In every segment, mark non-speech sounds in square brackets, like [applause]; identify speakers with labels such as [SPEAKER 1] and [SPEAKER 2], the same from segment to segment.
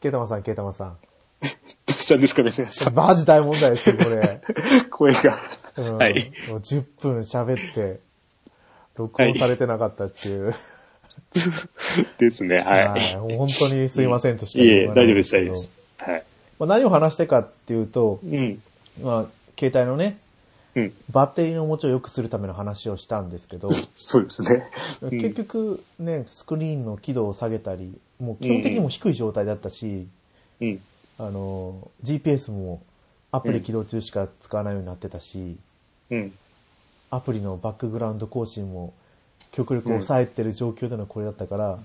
[SPEAKER 1] ケイタマさん、ケイタマさん。
[SPEAKER 2] どうしたんですかね、皆さん。
[SPEAKER 1] マジ大問題ですよ、これ。[laughs]
[SPEAKER 2] 声が。
[SPEAKER 1] うん
[SPEAKER 2] はい。
[SPEAKER 1] もう10分喋って、録音されてなかったっていう。[laughs]
[SPEAKER 2] ですね、はい。
[SPEAKER 1] はい。本当にすいませんとしか
[SPEAKER 2] いえいえ、大丈夫です、大丈夫です。はい。
[SPEAKER 1] まあ、何を話してかっていうと、
[SPEAKER 2] うん。
[SPEAKER 1] まあ、携帯のね、
[SPEAKER 2] うん。
[SPEAKER 1] バッテリーの持ちを良くするための話をしたんですけど、[laughs]
[SPEAKER 2] そうですね。うん
[SPEAKER 1] 結局ね、スクリーンの輝度を下げたり、もう基本的にも低い状態だったし、
[SPEAKER 2] うん。
[SPEAKER 1] あの、GPS もアプリ起動中しか使わないようになってたし、
[SPEAKER 2] うん。
[SPEAKER 1] アプリのバックグラウンド更新も極力抑えてる状況でのこれだったから、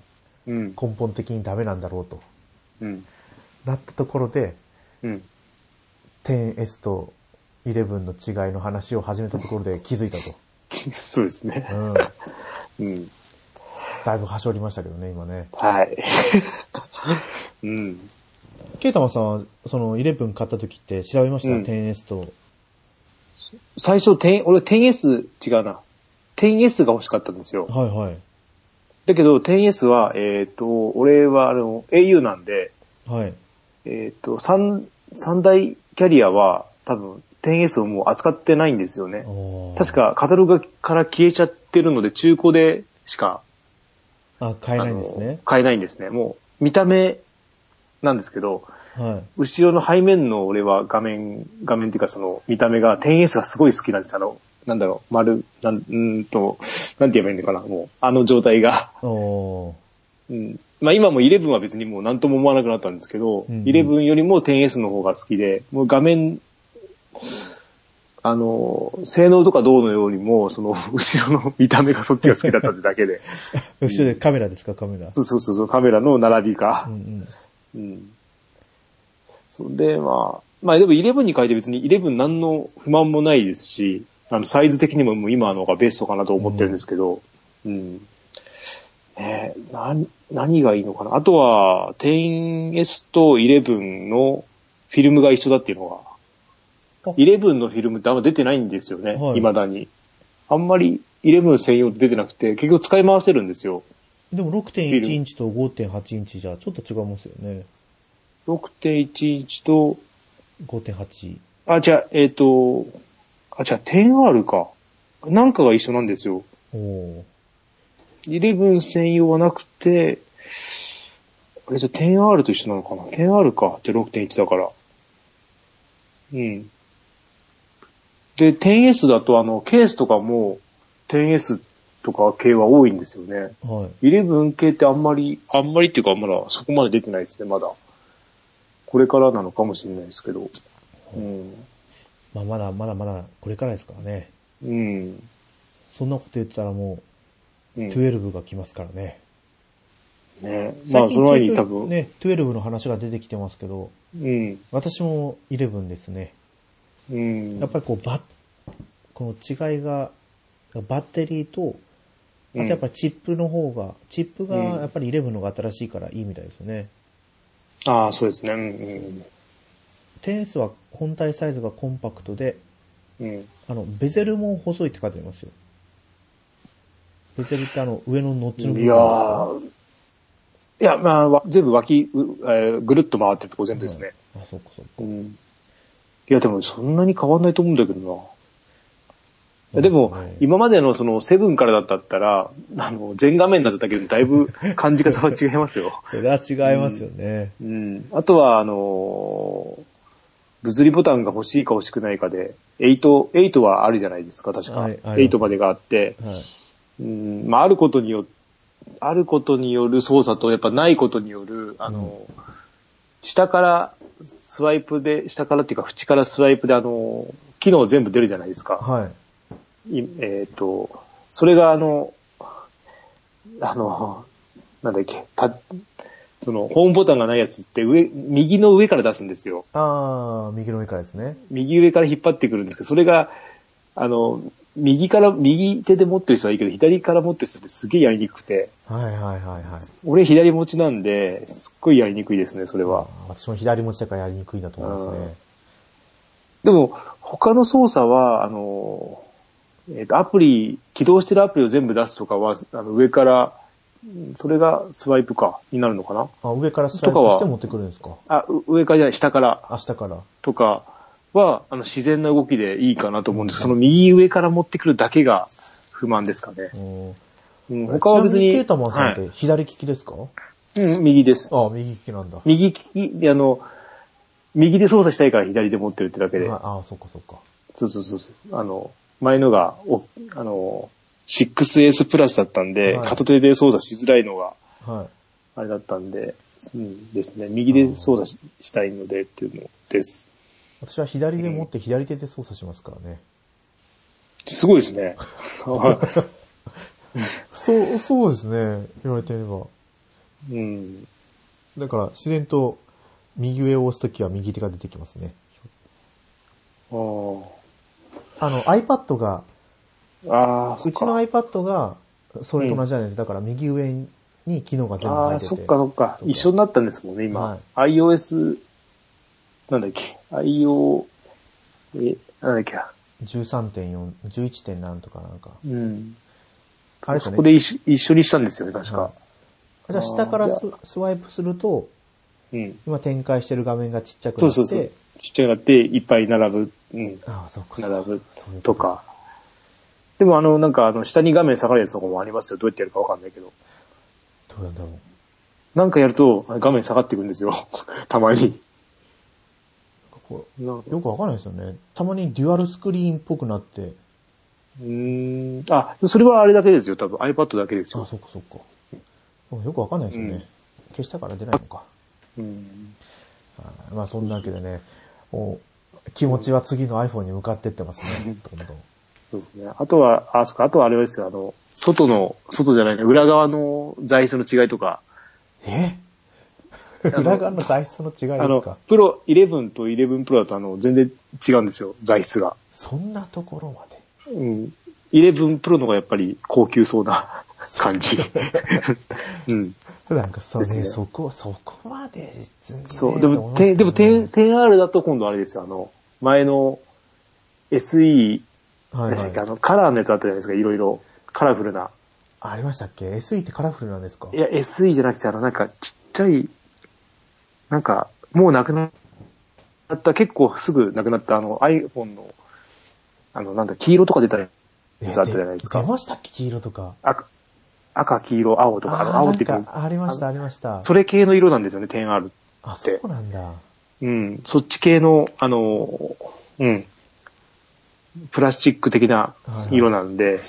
[SPEAKER 2] うん。
[SPEAKER 1] 根本的にダメなんだろうと。
[SPEAKER 2] うん。
[SPEAKER 1] なったところで、
[SPEAKER 2] うん。
[SPEAKER 1] 10S と11の違いの話を始めたところで気づいたと。[laughs]
[SPEAKER 2] そうですね。
[SPEAKER 1] うん。[laughs]
[SPEAKER 2] うん。
[SPEAKER 1] だいぶ端折りましたけどね、今ね。
[SPEAKER 2] はい。[laughs] うん。
[SPEAKER 1] ケイタマさんは、その11買った時って調べました、
[SPEAKER 2] うん
[SPEAKER 1] ?10S と。
[SPEAKER 2] 最初、10俺 10S 違うな。10S が欲しかったんですよ。
[SPEAKER 1] はいはい。
[SPEAKER 2] だけど 10S は、えっ、と、俺はあの、au なんで、
[SPEAKER 1] はい。
[SPEAKER 2] えっ、と、三、三大キャリアは多分 10S をもう扱ってないんですよね。確。かカタログから消えちゃってるので中古でしか
[SPEAKER 1] あ、買えないんですね。
[SPEAKER 2] 買えないんですね。もう見た目なんですけど、
[SPEAKER 1] はい。
[SPEAKER 2] 後ろの背面の俺は画面、画面っていうかその見た目が 10S がすごい好きなんです。あの、なんだろう、丸、なん、んと、なんて言えばいいのかな、もう、あの状態が。
[SPEAKER 1] おー
[SPEAKER 2] うん。まあ今も11は別にもう何とも思わなくなったんですけど、
[SPEAKER 1] うんうん
[SPEAKER 2] 11よりも 10S の方が好きで、もう画面、あの、性能とかどうのよりも、その、[laughs] 後ろの見た目がそっちが好きだったってだけで。[laughs]
[SPEAKER 1] 後ろでカメラですか、カメラ。
[SPEAKER 2] そうそうそうカメラの並びか
[SPEAKER 1] う。んうん。
[SPEAKER 2] うん。それで、まあ、まあでも11に変えて別に11何の不満もないですし、あの、サイズ的にももう今のがベストかなと思ってるんですけど、うん。ねえ、な、何がいいのかな。あとは、10S と11のフィルムが一緒だっていうのが、
[SPEAKER 1] あ
[SPEAKER 2] 11のフィルムってあんま出てないんですよね、
[SPEAKER 1] はい
[SPEAKER 2] 未だに。あんまり11専用って出てなくて、結局使い回せるんですよ。
[SPEAKER 1] でも6.1インチと5.8インチじゃちょっと違いますよね。
[SPEAKER 2] 6.1インチと、
[SPEAKER 1] 5.8。
[SPEAKER 2] あ、じゃあ、えっ、と、あ、じゃあ 10R か。なんかが一緒なんですよ。
[SPEAKER 1] おー
[SPEAKER 2] 11専用はなくて、あれじゃあ 10R と一緒なのかな ?10R か。じゃあ6.1だから。うん。で、10S だとあの、ケースとかも 10S とか系は多いんですよね。
[SPEAKER 1] はい。
[SPEAKER 2] 11系ってあんまり、あんまりっていうかまだそこまで出てないですね、まだ。これからなのかもしれないですけど。うん。
[SPEAKER 1] まあまだまだまだこれからですからね。
[SPEAKER 2] うん。
[SPEAKER 1] そんなこと言ってたらもう、
[SPEAKER 2] うん。
[SPEAKER 1] 12が来ますからね。
[SPEAKER 2] ねまあ、その前に多分、
[SPEAKER 1] ね、12の話が出てきてますけど、
[SPEAKER 2] うん。
[SPEAKER 1] 私も11ですね。
[SPEAKER 2] うん。
[SPEAKER 1] やっぱりこう、バッ、この違いが、バッテリーと、あとやっぱりチップの方が、チップがやっぱり11のが新しいからいいみたいですよね。
[SPEAKER 2] ああ、そうですね。うん。
[SPEAKER 1] 10S は本体サイズがコンパクトで、
[SPEAKER 2] うん。うん。
[SPEAKER 1] あの、ベゼルも細いって書いてありますよ。ベゼルってあの、上のノッチの部分
[SPEAKER 2] いやーいや、まあわ、全部脇、うえーぐるっと回ってるとこ全部ですね。
[SPEAKER 1] あ、そっかそっか。
[SPEAKER 2] うん。いや、でもそんなに変わんないと思うんだけどな。でも、
[SPEAKER 1] はい
[SPEAKER 2] 今までのそのセブンからだったら、あの、全画面だっただけでもだいぶ感じ方は違いますよ。[laughs]
[SPEAKER 1] それは違いますよね。
[SPEAKER 2] うん。あとは、あのー物理ボタンが欲しいか欲しくないかで、8、8はあるじゃないですか、確か。
[SPEAKER 1] はいあります
[SPEAKER 2] 8までがあって、
[SPEAKER 1] はい。
[SPEAKER 2] うん、まあ、あることによ、あることによる操作と、やっぱないことによる、あの、下からスワイプで、下からっていうか、縁からスワイプで、あの、機能全部出るじゃないですか。
[SPEAKER 1] はい。
[SPEAKER 2] いえっ、と、それがあの、あの、なんだっけ、た、その、ホームボタンがないやつって上、右の上から出すんですよ。
[SPEAKER 1] あー、右の上からですね。
[SPEAKER 2] 右上から引っ張ってくるんですけど、それが、あの、右から、右手で持ってる人はいいけど、左から持ってる人ってすげえやりにくくて、
[SPEAKER 1] はいはいはいはい。
[SPEAKER 2] 俺左持ちなんで、すっごいやりにくいですね、それは。
[SPEAKER 1] あー私も左持ちだからやりにくいなと思いますね。
[SPEAKER 2] でも、他の操作は、あの、えっ、と、アプリ、起動してるアプリを全部出すとかは、あの、上からそれがスワイプか、になるのかな？
[SPEAKER 1] あ、上からスライドして持ってくるんですか？
[SPEAKER 2] あ、う上からじゃない、下から
[SPEAKER 1] 明日から。
[SPEAKER 2] とかは、あの、自然な動きでいいかなと思うんですけど、その右上から持ってくるだけが不満ですかね。
[SPEAKER 1] うん
[SPEAKER 2] うん、他は別に。
[SPEAKER 1] ケータマンさんっ
[SPEAKER 2] はい
[SPEAKER 1] て左利きですか、
[SPEAKER 2] うん、右です。
[SPEAKER 1] あ右利きなんだ。
[SPEAKER 2] 右利き、あの、右で操作したいから左で持ってるってだけで。
[SPEAKER 1] はいあ、そっかそっか。
[SPEAKER 2] そうそうそうそう。あの、前のが、おあの、6S プラスだったんで、
[SPEAKER 1] はい
[SPEAKER 2] 片手で操作しづらいのが、
[SPEAKER 1] はい。
[SPEAKER 2] あれだったんで、うんですね。右で操作ししたいのでっていうのです。
[SPEAKER 1] 私は左で持って左手で操作しますからね。
[SPEAKER 2] すごいですね。
[SPEAKER 1] そう、そうですね。言われてみれば。
[SPEAKER 2] うん。
[SPEAKER 1] だから自然と右上を押すときは右手が出てきますね。
[SPEAKER 2] あー
[SPEAKER 1] あの iPad が、
[SPEAKER 2] あー、そう。
[SPEAKER 1] ちの iPad がそれと同じじゃないです。だから右上に機能が全部
[SPEAKER 2] ああ、
[SPEAKER 1] 入ってて。
[SPEAKER 2] そっかそっか。一緒になったんですもんね、今。iOS、なんだっけ、IO、え、なんだっけ？な。
[SPEAKER 1] 13.4、11. 点なんとかなんか。
[SPEAKER 2] うん。
[SPEAKER 1] あれ
[SPEAKER 2] そこで一緒一緒にしたんですよね、確か。
[SPEAKER 1] じゃあ下から
[SPEAKER 2] あ
[SPEAKER 1] ススワイプすると、
[SPEAKER 2] うん。
[SPEAKER 1] 今展開してる画面がちっちゃくなって、
[SPEAKER 2] そうそうそう。ちっちゃくなって、いっぱい並ぶ。うん。
[SPEAKER 1] ああ、そっか。
[SPEAKER 2] 並ぶ
[SPEAKER 1] と
[SPEAKER 2] とか。でもあの、なんかあの、下に画面下がるやつとかもありますよ。どうやってやるかわかんないけど。
[SPEAKER 1] どうなんだろう。
[SPEAKER 2] なんかやると画面下がっていくんですよ。[laughs] たまに。
[SPEAKER 1] こ
[SPEAKER 2] な
[SPEAKER 1] うよくわかんないですよね。たまにデュアルスクリーンっぽくなって、
[SPEAKER 2] うーん。あ、それはあれだけですよ。多分 iPad だけです
[SPEAKER 1] あ、
[SPEAKER 2] よ。
[SPEAKER 1] そっかそっか。うんよくわかんないですよね。消したから出ないのか。
[SPEAKER 2] うん。
[SPEAKER 1] はいまあそんなわけでね、もう気持ちは次の iPhone に向かってってますね。どんどん。
[SPEAKER 2] そうですね。あとは、あ、そっか、あとはあれですよ。あの、外の、外じゃないね、裏側の材質の違いとか、
[SPEAKER 1] え？
[SPEAKER 2] の [laughs]
[SPEAKER 1] 裏側の材質の違い
[SPEAKER 2] あの
[SPEAKER 1] ですか、
[SPEAKER 2] プロ11と11プロだとあの、全然違うんですよ、材質が。
[SPEAKER 1] そんなところまで？
[SPEAKER 2] うん。11プロの方がやっぱり高級そうな感じ。[laughs] うん。
[SPEAKER 1] なんかそうね、
[SPEAKER 2] ですね
[SPEAKER 1] そこ、そこまで実にね
[SPEAKER 2] そう。でも、
[SPEAKER 1] と思い
[SPEAKER 2] てでも、
[SPEAKER 1] けどね
[SPEAKER 2] 10- 10R だと今度あれですよ、あの、前の SE、
[SPEAKER 1] はいはい
[SPEAKER 2] あの、カラーのやつあったじゃないですか、いろいろ。カラフルな。
[SPEAKER 1] ありましたっけ ?SE ってカラフルなんですか？
[SPEAKER 2] いや、SE じゃなくて、あの、なんか、ちっちゃい、なんか、もうなくなった、結構すぐなくなった、あの、iPhone の、あの、なんだ、黄色とか出たやつあったじゃないですか
[SPEAKER 1] 出。ましたっけ？黄色とか。
[SPEAKER 2] 赤、赤、黄色、青とか、あの、青っていう
[SPEAKER 1] かありました、ありました。
[SPEAKER 2] それ系の色なんですよね、10R。
[SPEAKER 1] あ、そうなんだ。
[SPEAKER 2] うん、そっち系の、あの、うん、プラスチック的な色なんで、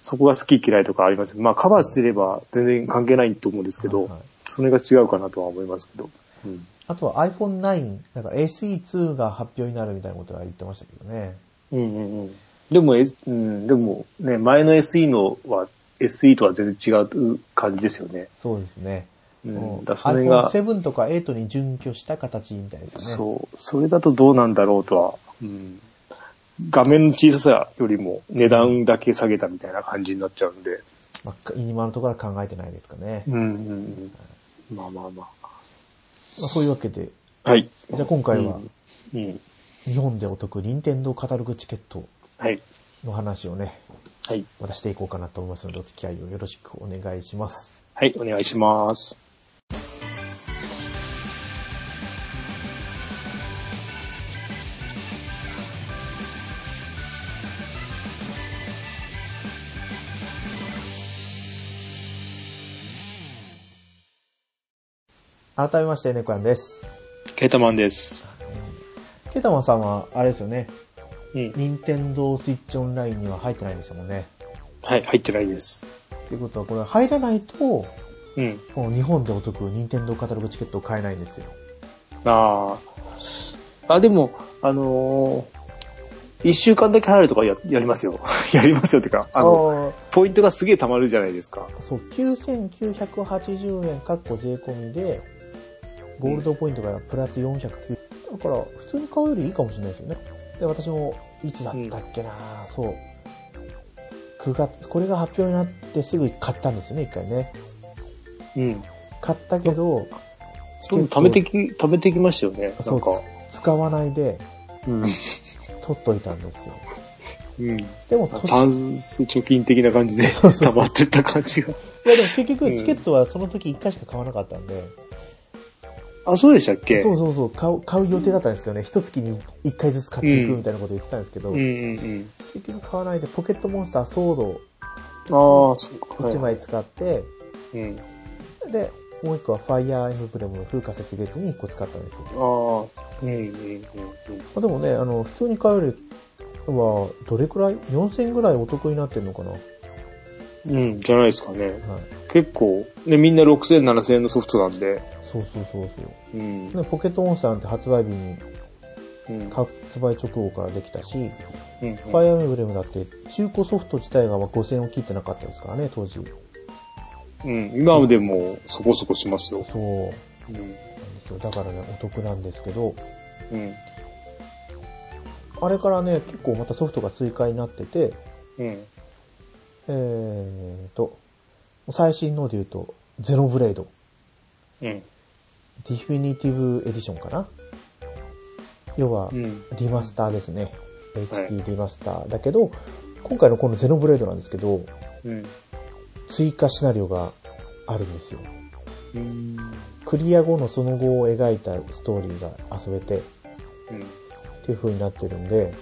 [SPEAKER 2] そこが好き嫌いとかありますまあカバーすれば全然関係ないと思うんですけど、
[SPEAKER 1] はいはい
[SPEAKER 2] それが違うかなとは思いますけど。うん、
[SPEAKER 1] あとは iPhone 9、なんか SE2 が発表になるみたいなことは言ってましたけどね。
[SPEAKER 2] うんうんうん。でも、えうん、でもね、前の SE のは、SE とは全然違う感じですよね。
[SPEAKER 1] そうですね。
[SPEAKER 2] うんだそれが
[SPEAKER 1] iPhone7 とか8に準拠した形みたいですよね。
[SPEAKER 2] そう。それだとどうなんだろうとは、うん。画面の小ささよりも値段だけ下げたみたいな感じになっちゃうんで。
[SPEAKER 1] まあ、今のところは考えてないですかね。
[SPEAKER 2] うんうんうん。まあまあま
[SPEAKER 1] まあ、そういうわけで、
[SPEAKER 2] あ。はい。
[SPEAKER 1] じゃあ今回は
[SPEAKER 2] うん。うん。
[SPEAKER 1] 日本でお得任天堂カタログチケット
[SPEAKER 2] はい。
[SPEAKER 1] の話をね、
[SPEAKER 2] はい。
[SPEAKER 1] またしていこうかなと思いますので、お付き合いをよろしくお願いします。
[SPEAKER 2] はい、お願いします。
[SPEAKER 1] 改めまして、猫やんです。
[SPEAKER 2] ケータマンです。
[SPEAKER 1] ケータマンさんは、あれですよね、
[SPEAKER 2] うん。
[SPEAKER 1] 任天堂スイッチオンラインには入ってないんですもんね。
[SPEAKER 2] はい、入ってないです。
[SPEAKER 1] ということは、これ入らないと、
[SPEAKER 2] うん。
[SPEAKER 1] この日本でお得任天堂カタログチケットを買えないんですよ。
[SPEAKER 2] ああ。あ、でも、あのー一週間だけ入るとかや、やりますよ。[laughs] やりますよってか、あの、
[SPEAKER 1] あ
[SPEAKER 2] ポイントがすげえ溜まるじゃないですか。
[SPEAKER 1] ーそう、9980円かっこ税込みで、ゴールドポイントがプラス409。だから、普通に買うよりいいかもしれないですよね。で、私も、いつだったっけな、そう。9月、これが発表になってすぐ買ったんですよね、一回ね。
[SPEAKER 2] うん。
[SPEAKER 1] 買ったけど、チ
[SPEAKER 2] うん貯めてき、貯めてきましたよね。な
[SPEAKER 1] そう
[SPEAKER 2] んか。
[SPEAKER 1] 使わないで、
[SPEAKER 2] うん。
[SPEAKER 1] 取っといたんですよ。
[SPEAKER 2] うん。
[SPEAKER 1] でも年、
[SPEAKER 2] タンス貯金的な感じで溜 [laughs] まってった感じが。
[SPEAKER 1] いやでも結局
[SPEAKER 2] うん
[SPEAKER 1] チケットはその時1回しか買わなかったんで、
[SPEAKER 2] あ、そうでしたっけ？
[SPEAKER 1] そうそうそう、買う、買う予定だったんですけどね、一月に1回ずつ買っていくみたいなこと言ってたんですけど、
[SPEAKER 2] うんうん
[SPEAKER 1] 結局買わないでポケットモンスターソード
[SPEAKER 2] うん。ああ、そうか。
[SPEAKER 1] 1枚使って、
[SPEAKER 2] うん。
[SPEAKER 1] で、もう1個はファイアーエムブレム風化雪月に1個使ったんですよ。
[SPEAKER 2] ああ、うんうんうん
[SPEAKER 1] まあでもね、あの、普通に買えるは、どれくらい ?4000 円ぐらいお得になってるのかな、はい、
[SPEAKER 2] うん。うん、じゃないですかね。結構、ね、みんな6000、7000円のソフトなんで。
[SPEAKER 1] そうそうそうそう。
[SPEAKER 2] うん。
[SPEAKER 1] でポケットモンスターなんて発売日に、
[SPEAKER 2] うん。
[SPEAKER 1] 発売直後からできたし、
[SPEAKER 2] うん
[SPEAKER 1] ファイアーエムブレムだって中古ソフト自体がまあ5000円を切ってなかったですからね、当時。
[SPEAKER 2] うん。今でもそこそこしますよ。
[SPEAKER 1] そう。
[SPEAKER 2] うん。
[SPEAKER 1] ですよだからね、お得なんですけど、
[SPEAKER 2] うん。
[SPEAKER 1] あれからね、結構またソフトが追加になってて、
[SPEAKER 2] うん。
[SPEAKER 1] えーと、最新ので言うと、ゼノブレイド、
[SPEAKER 2] うん。
[SPEAKER 1] Definitive Edition かな？要は
[SPEAKER 2] う、ん。
[SPEAKER 1] リマスターですね。
[SPEAKER 2] はい
[SPEAKER 1] HD リマスター。だけど、今回のこのゼノブレイドなんですけど、
[SPEAKER 2] うん。
[SPEAKER 1] 追加シナリオがあるんですよ。
[SPEAKER 2] うん。
[SPEAKER 1] クリア後のその後を描いたストーリーが遊べて、
[SPEAKER 2] うん。
[SPEAKER 1] っていう風になってるんで、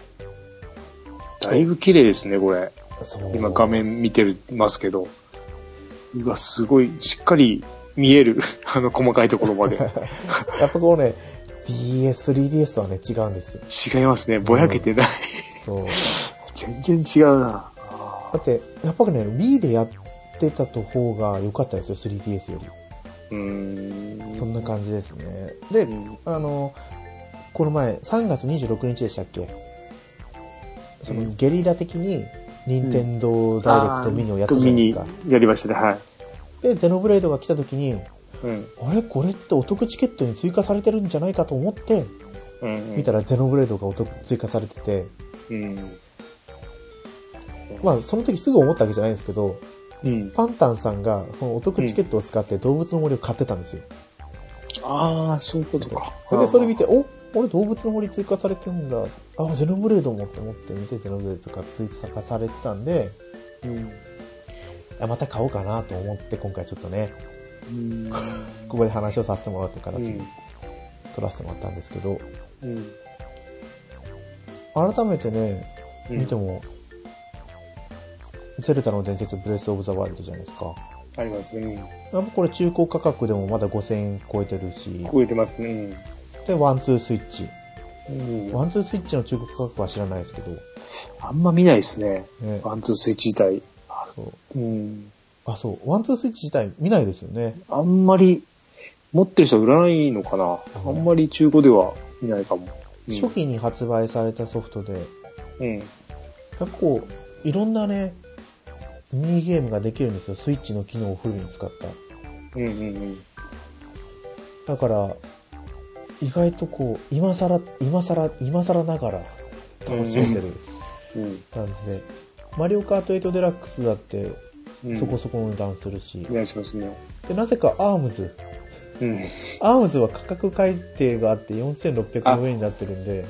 [SPEAKER 2] だいぶ綺麗ですね、これ。今画面見てますけど。うわ、すごい、しっかり見える。[laughs] あの、細かいところまで。[laughs]
[SPEAKER 1] やっぱこうね、DS、3DS とはね、違うんですよ。
[SPEAKER 2] 違いますね。ぼやけてない。
[SPEAKER 1] そう。
[SPEAKER 2] 全然違うな。
[SPEAKER 1] だって、やっぱりね、Wii でやってたと方が良かったですよ、3DS より。
[SPEAKER 2] うーん。
[SPEAKER 1] そんな感じですね。で
[SPEAKER 2] う、ん。
[SPEAKER 1] あの、この前、3月26日でしたっけ？その
[SPEAKER 2] うん
[SPEAKER 1] ゲリラ的に、任天堂ダイレクトミニをやったじゃないですか。
[SPEAKER 2] ミニやりましたね、はい。
[SPEAKER 1] で、ゼノブレードが来た時に、
[SPEAKER 2] うん。
[SPEAKER 1] あれ？これってお得チケットに追加されてるんじゃないかと思って、
[SPEAKER 2] うん。
[SPEAKER 1] 見たらゼノブレードがお得追加されてて、
[SPEAKER 2] うん。
[SPEAKER 1] まあその時すぐ思ったわけじゃないんですけど、
[SPEAKER 2] うん。
[SPEAKER 1] パンタンさんがこのお得チケットを使って動物の森を買ってたんですよ。
[SPEAKER 2] ああ、そういうことか。
[SPEAKER 1] それでそれ見て、お？俺動物の森追加されてるんだ。あ、ゼノブレードもって思って見てゼノブレードが追加されてたんで、
[SPEAKER 2] うん。
[SPEAKER 1] あまた買おうかなと思って今回ちょっとね、
[SPEAKER 2] うん。
[SPEAKER 1] ここで話をさせてもらうという形に
[SPEAKER 2] うん。
[SPEAKER 1] 取らせてもらったんですけど、
[SPEAKER 2] うん。
[SPEAKER 1] 改めてね、
[SPEAKER 2] うん
[SPEAKER 1] 見ても、ゼルダの伝説ブレスオブザワイルドじゃないですか。
[SPEAKER 2] ありますね。
[SPEAKER 1] やっぱこれ中古価格でもまだ5000円超えてるし、
[SPEAKER 2] 超えてますね。
[SPEAKER 1] で、ワンツースイッチ。
[SPEAKER 2] うん。
[SPEAKER 1] ワンツースイッチの中古価格は知らないですけど、
[SPEAKER 2] あんま見ないですね。
[SPEAKER 1] ね、
[SPEAKER 2] ワンツースイッチ自体。
[SPEAKER 1] そう。
[SPEAKER 2] うん。
[SPEAKER 1] あ、そう。ワンツースイッチ自体見ないですよね。
[SPEAKER 2] あんまり、持ってる人は売らないのかな。あんまり中古では見ないかも。うん
[SPEAKER 1] 初期に発売されたソフトで、
[SPEAKER 2] うん。
[SPEAKER 1] 結構、いろんなね、ミニゲームができるんですよ。スイッチの機能をフルに使った。
[SPEAKER 2] うんうんうん。
[SPEAKER 1] だから、意外とこう、今更、今更、今更ながら楽しめてる
[SPEAKER 2] うん。
[SPEAKER 1] 感じで。マリオカート8デラックスだって、
[SPEAKER 2] うん。
[SPEAKER 1] そこそこの値段するし。
[SPEAKER 2] お願いしますね。
[SPEAKER 1] で、なぜかアームズ。
[SPEAKER 2] うん。
[SPEAKER 1] アームズは価格改定があって4600の上になってるんで、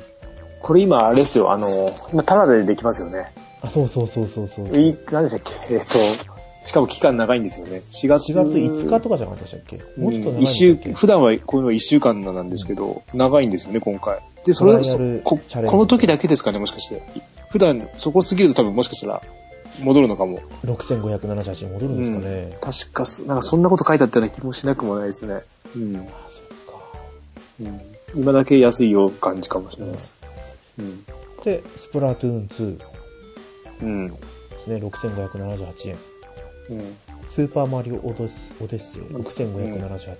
[SPEAKER 2] これ今あれですよ、あの、今タダでできますよね。
[SPEAKER 1] あ、そうそうそうそうそう。
[SPEAKER 2] いい、何でしたっけ？えっと、しかも期間長いんですよね。4月。
[SPEAKER 1] 4月5日とかじゃなかったでしたっけ？もうちょっと長い
[SPEAKER 2] 一週普段はこういうの1週間なんですけど、長いんですよね、今回。で、それこ、この時だけですかね、もしかして。普段、そこ過ぎると多分もしかしたら、戻るのかも。
[SPEAKER 1] 6578円戻るんですかね。
[SPEAKER 2] 確かす、なんかそんなこと書いてあったような気もしなくもないですね。うん。
[SPEAKER 1] あ、そっか。
[SPEAKER 2] うん。今だけ安いよ感じかもしれないです。うん。
[SPEAKER 1] で、スプラトゥーン2で
[SPEAKER 2] うん。
[SPEAKER 1] すね、6578円。
[SPEAKER 2] うん。
[SPEAKER 1] スーパーマリオオデスオデッセイ、6578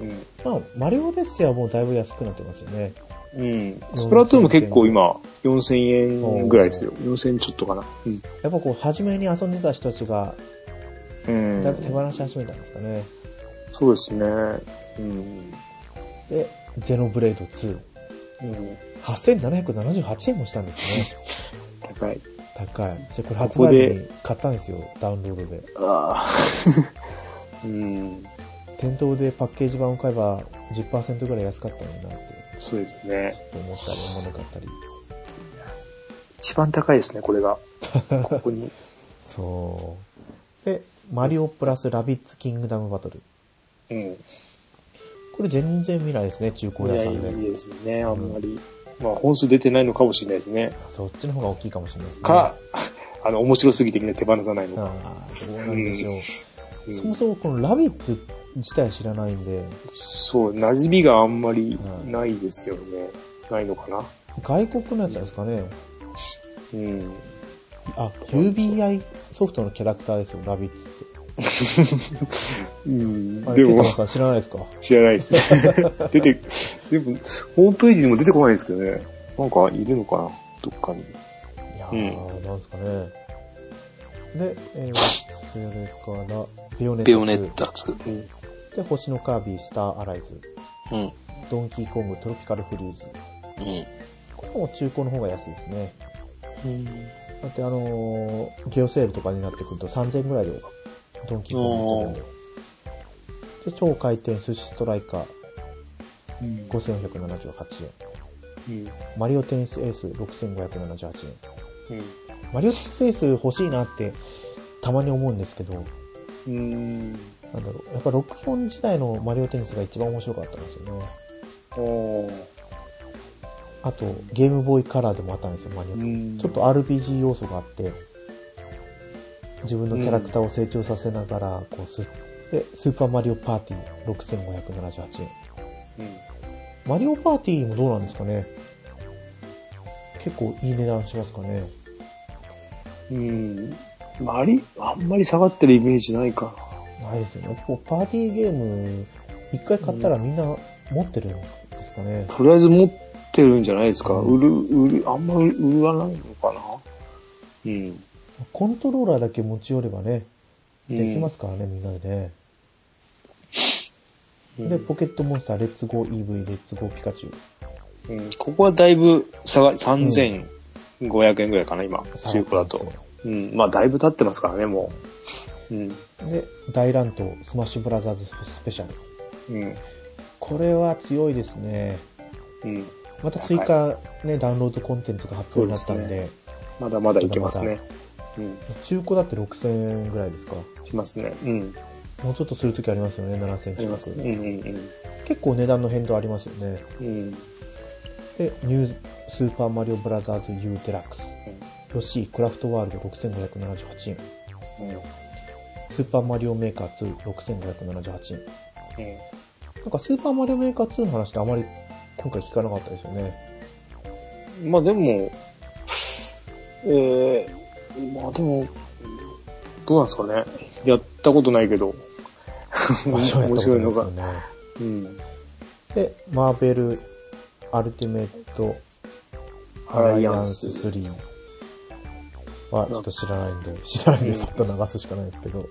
[SPEAKER 1] 円。
[SPEAKER 2] うん。
[SPEAKER 1] まあ、マリオオデッセイはもうだいぶ安くなってますよね。
[SPEAKER 2] うん。スプラトゥーンも結構今、4000円ぐらいですよ。4000ちょっとかな。うん。
[SPEAKER 1] やっぱこう、初めに遊んでた人たちが、
[SPEAKER 2] うん
[SPEAKER 1] だいぶ手放し始めたんですかね。
[SPEAKER 2] そうですね。うん。
[SPEAKER 1] で、ゼノブレード2。
[SPEAKER 2] うん。
[SPEAKER 1] 8778円もしたんですね。
[SPEAKER 2] 高い。
[SPEAKER 1] 高い。で、これ発
[SPEAKER 2] ここで
[SPEAKER 1] 売日に買ったんですよ、ダウンロードで。
[SPEAKER 2] ああ。[laughs] うん。
[SPEAKER 1] 店頭でパッケージ版を買えば10%ぐらい安かったのになって
[SPEAKER 2] そうですね。
[SPEAKER 1] 思ったり思わなかったり。
[SPEAKER 2] 一番高いですね、これが。[laughs] ここに。
[SPEAKER 1] そう。で、マリオプラスラビッツキングダムバトル。
[SPEAKER 2] うん。
[SPEAKER 1] これ全然見ないですね、中古屋さんで。
[SPEAKER 2] いですね、あんまり。まあ、本数出てないのかもしれないですね。
[SPEAKER 1] そっちの方が大きいかもしれないですね。
[SPEAKER 2] か、[laughs] あの、面白すぎてみんな手放さないの
[SPEAKER 1] あ
[SPEAKER 2] か。
[SPEAKER 1] あ、どうなんでしょう。
[SPEAKER 2] うん
[SPEAKER 1] そもそもこのラビッツ自体知らないんで、
[SPEAKER 2] そう、馴染みがあんまりないですよね。ないのかな？
[SPEAKER 1] 外国のやつですかね。
[SPEAKER 2] うん。
[SPEAKER 1] あ、UBI ソフトのキャラクターですよ、ラビッツって。[laughs]
[SPEAKER 2] うんでも
[SPEAKER 1] 知らないですか？
[SPEAKER 2] 知らないですね。[laughs] 出て、でも、ホームページにも出てこないですけどね。なんかいるのかな？どっかに。
[SPEAKER 1] いやー、なんですかね。で、えー、それから、ビオネット2。
[SPEAKER 2] ベヨネッタ2。うん。
[SPEAKER 1] で、星のカービィ、スターアライズ。
[SPEAKER 2] うん。
[SPEAKER 1] ドンキーコング、トロピカルフリーズ。
[SPEAKER 2] うん。
[SPEAKER 1] これも中古の方が安いですね。だってあのー、ゲオセールとかになってくると3000円ぐらいでドンキーコング売ってるんで。で、超回転寿司ストライカー
[SPEAKER 2] うん。
[SPEAKER 1] 5478円。
[SPEAKER 2] うん。
[SPEAKER 1] マリオテニスエース6578円。
[SPEAKER 2] うん。
[SPEAKER 1] マリオテニスエース欲しいなってたまに思うんですけど、
[SPEAKER 2] うん。
[SPEAKER 1] なんだろう、やっぱ64時代のマリオテニスが一番面白かったんですよね。
[SPEAKER 2] おー。
[SPEAKER 1] あと、ゲームボーイカラーでもあったんですよ、マリオちょっと RPG 要素があって、自分のキャラクターを成長させながら、こうす、で、スーパーマリオパーティー6578円。
[SPEAKER 2] うん。
[SPEAKER 1] マリオパーティーもどうなんですかね結構いい値段しますかね
[SPEAKER 2] うん。まり、あんまり下がってるイメージないか
[SPEAKER 1] ないですよね。こうパーティーゲーム、一回買ったらみんな持ってるんですかね
[SPEAKER 2] な。とりあえず持ってるんじゃないですか。
[SPEAKER 1] うん
[SPEAKER 2] 売る、売る、あんまり売らないのかな。うん。
[SPEAKER 1] コントローラーだけ持ち寄ればね、
[SPEAKER 2] うん
[SPEAKER 1] できますからね、みんなでね。
[SPEAKER 2] うん
[SPEAKER 1] で、ポケットモンスター、 Let's Go イー ブイ、Let's Go ピカチュウ。
[SPEAKER 2] うん、ここはだいぶ差が、3500円ぐらいかな、今。中古だと。うん。まあ、だいぶ経ってますからね、もう。うん。
[SPEAKER 1] で、大乱闘、スマッシュブラザーズスペシャル。
[SPEAKER 2] うん。
[SPEAKER 1] これは強いですね。
[SPEAKER 2] うん。
[SPEAKER 1] また追加ね、ダウンロードコンテンツが発表になったん
[SPEAKER 2] そう
[SPEAKER 1] で、
[SPEAKER 2] まだまだいけますね。うん。
[SPEAKER 1] 中古だって6000円ぐらいですか。
[SPEAKER 2] しますね。うん。
[SPEAKER 1] もうちょっとするときありますよね、7000
[SPEAKER 2] あり
[SPEAKER 1] 近
[SPEAKER 2] ます。うん
[SPEAKER 1] く。
[SPEAKER 2] うん
[SPEAKER 1] 結構値段の変動ありますよね。
[SPEAKER 2] うん。うん。
[SPEAKER 1] で、ニュースーパーマリオブラザーズ U デラックス。ヨッシークラフトワールド6578円。スーパーマリオメーカー2 6578円。
[SPEAKER 2] うん。
[SPEAKER 1] なんかスーパーマリオメーカー2の話ってあまり今回聞かなかったですよね。
[SPEAKER 2] うん。まあでも、えー、まあでも、どうなんですかね。やったことないけど。[laughs] 面白いのが。
[SPEAKER 1] ね。
[SPEAKER 2] うん。
[SPEAKER 1] で、マーベルアルティメットアライアンス3はちょっと知らないんで、[laughs] 知らないんで
[SPEAKER 2] うん
[SPEAKER 1] さっと流すしかないですけど。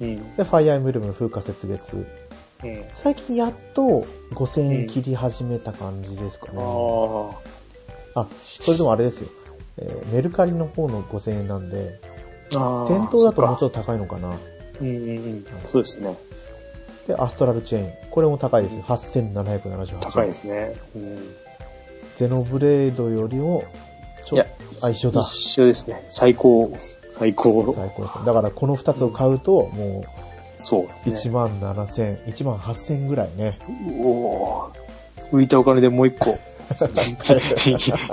[SPEAKER 2] うん。
[SPEAKER 1] で、ファイアーエムブレム風化雪月。
[SPEAKER 2] うん。
[SPEAKER 1] 最近やっと5000円切り始めた感じですかね。
[SPEAKER 2] あ
[SPEAKER 1] あ、それでもあれですよ。えーメルカリの方の5000円なんで。店頭だともうちょ
[SPEAKER 2] っ
[SPEAKER 1] っと高いのかな。
[SPEAKER 2] と。うんうんうん。そうですね。
[SPEAKER 1] で、アストラルチェーン。これも高いです。8778円。
[SPEAKER 2] 高いですね。うん。
[SPEAKER 1] ゼノブレードよりも、ちょ
[SPEAKER 2] いや、
[SPEAKER 1] あ、一緒だ。
[SPEAKER 2] 一緒ですね。最高。最高。
[SPEAKER 1] 最高ですね。だからこの2つを買うと、も
[SPEAKER 2] そう
[SPEAKER 1] う
[SPEAKER 2] ですね。
[SPEAKER 1] 1万7000、1万8000ぐらいね。
[SPEAKER 2] おおー浮いたお金でもう一個。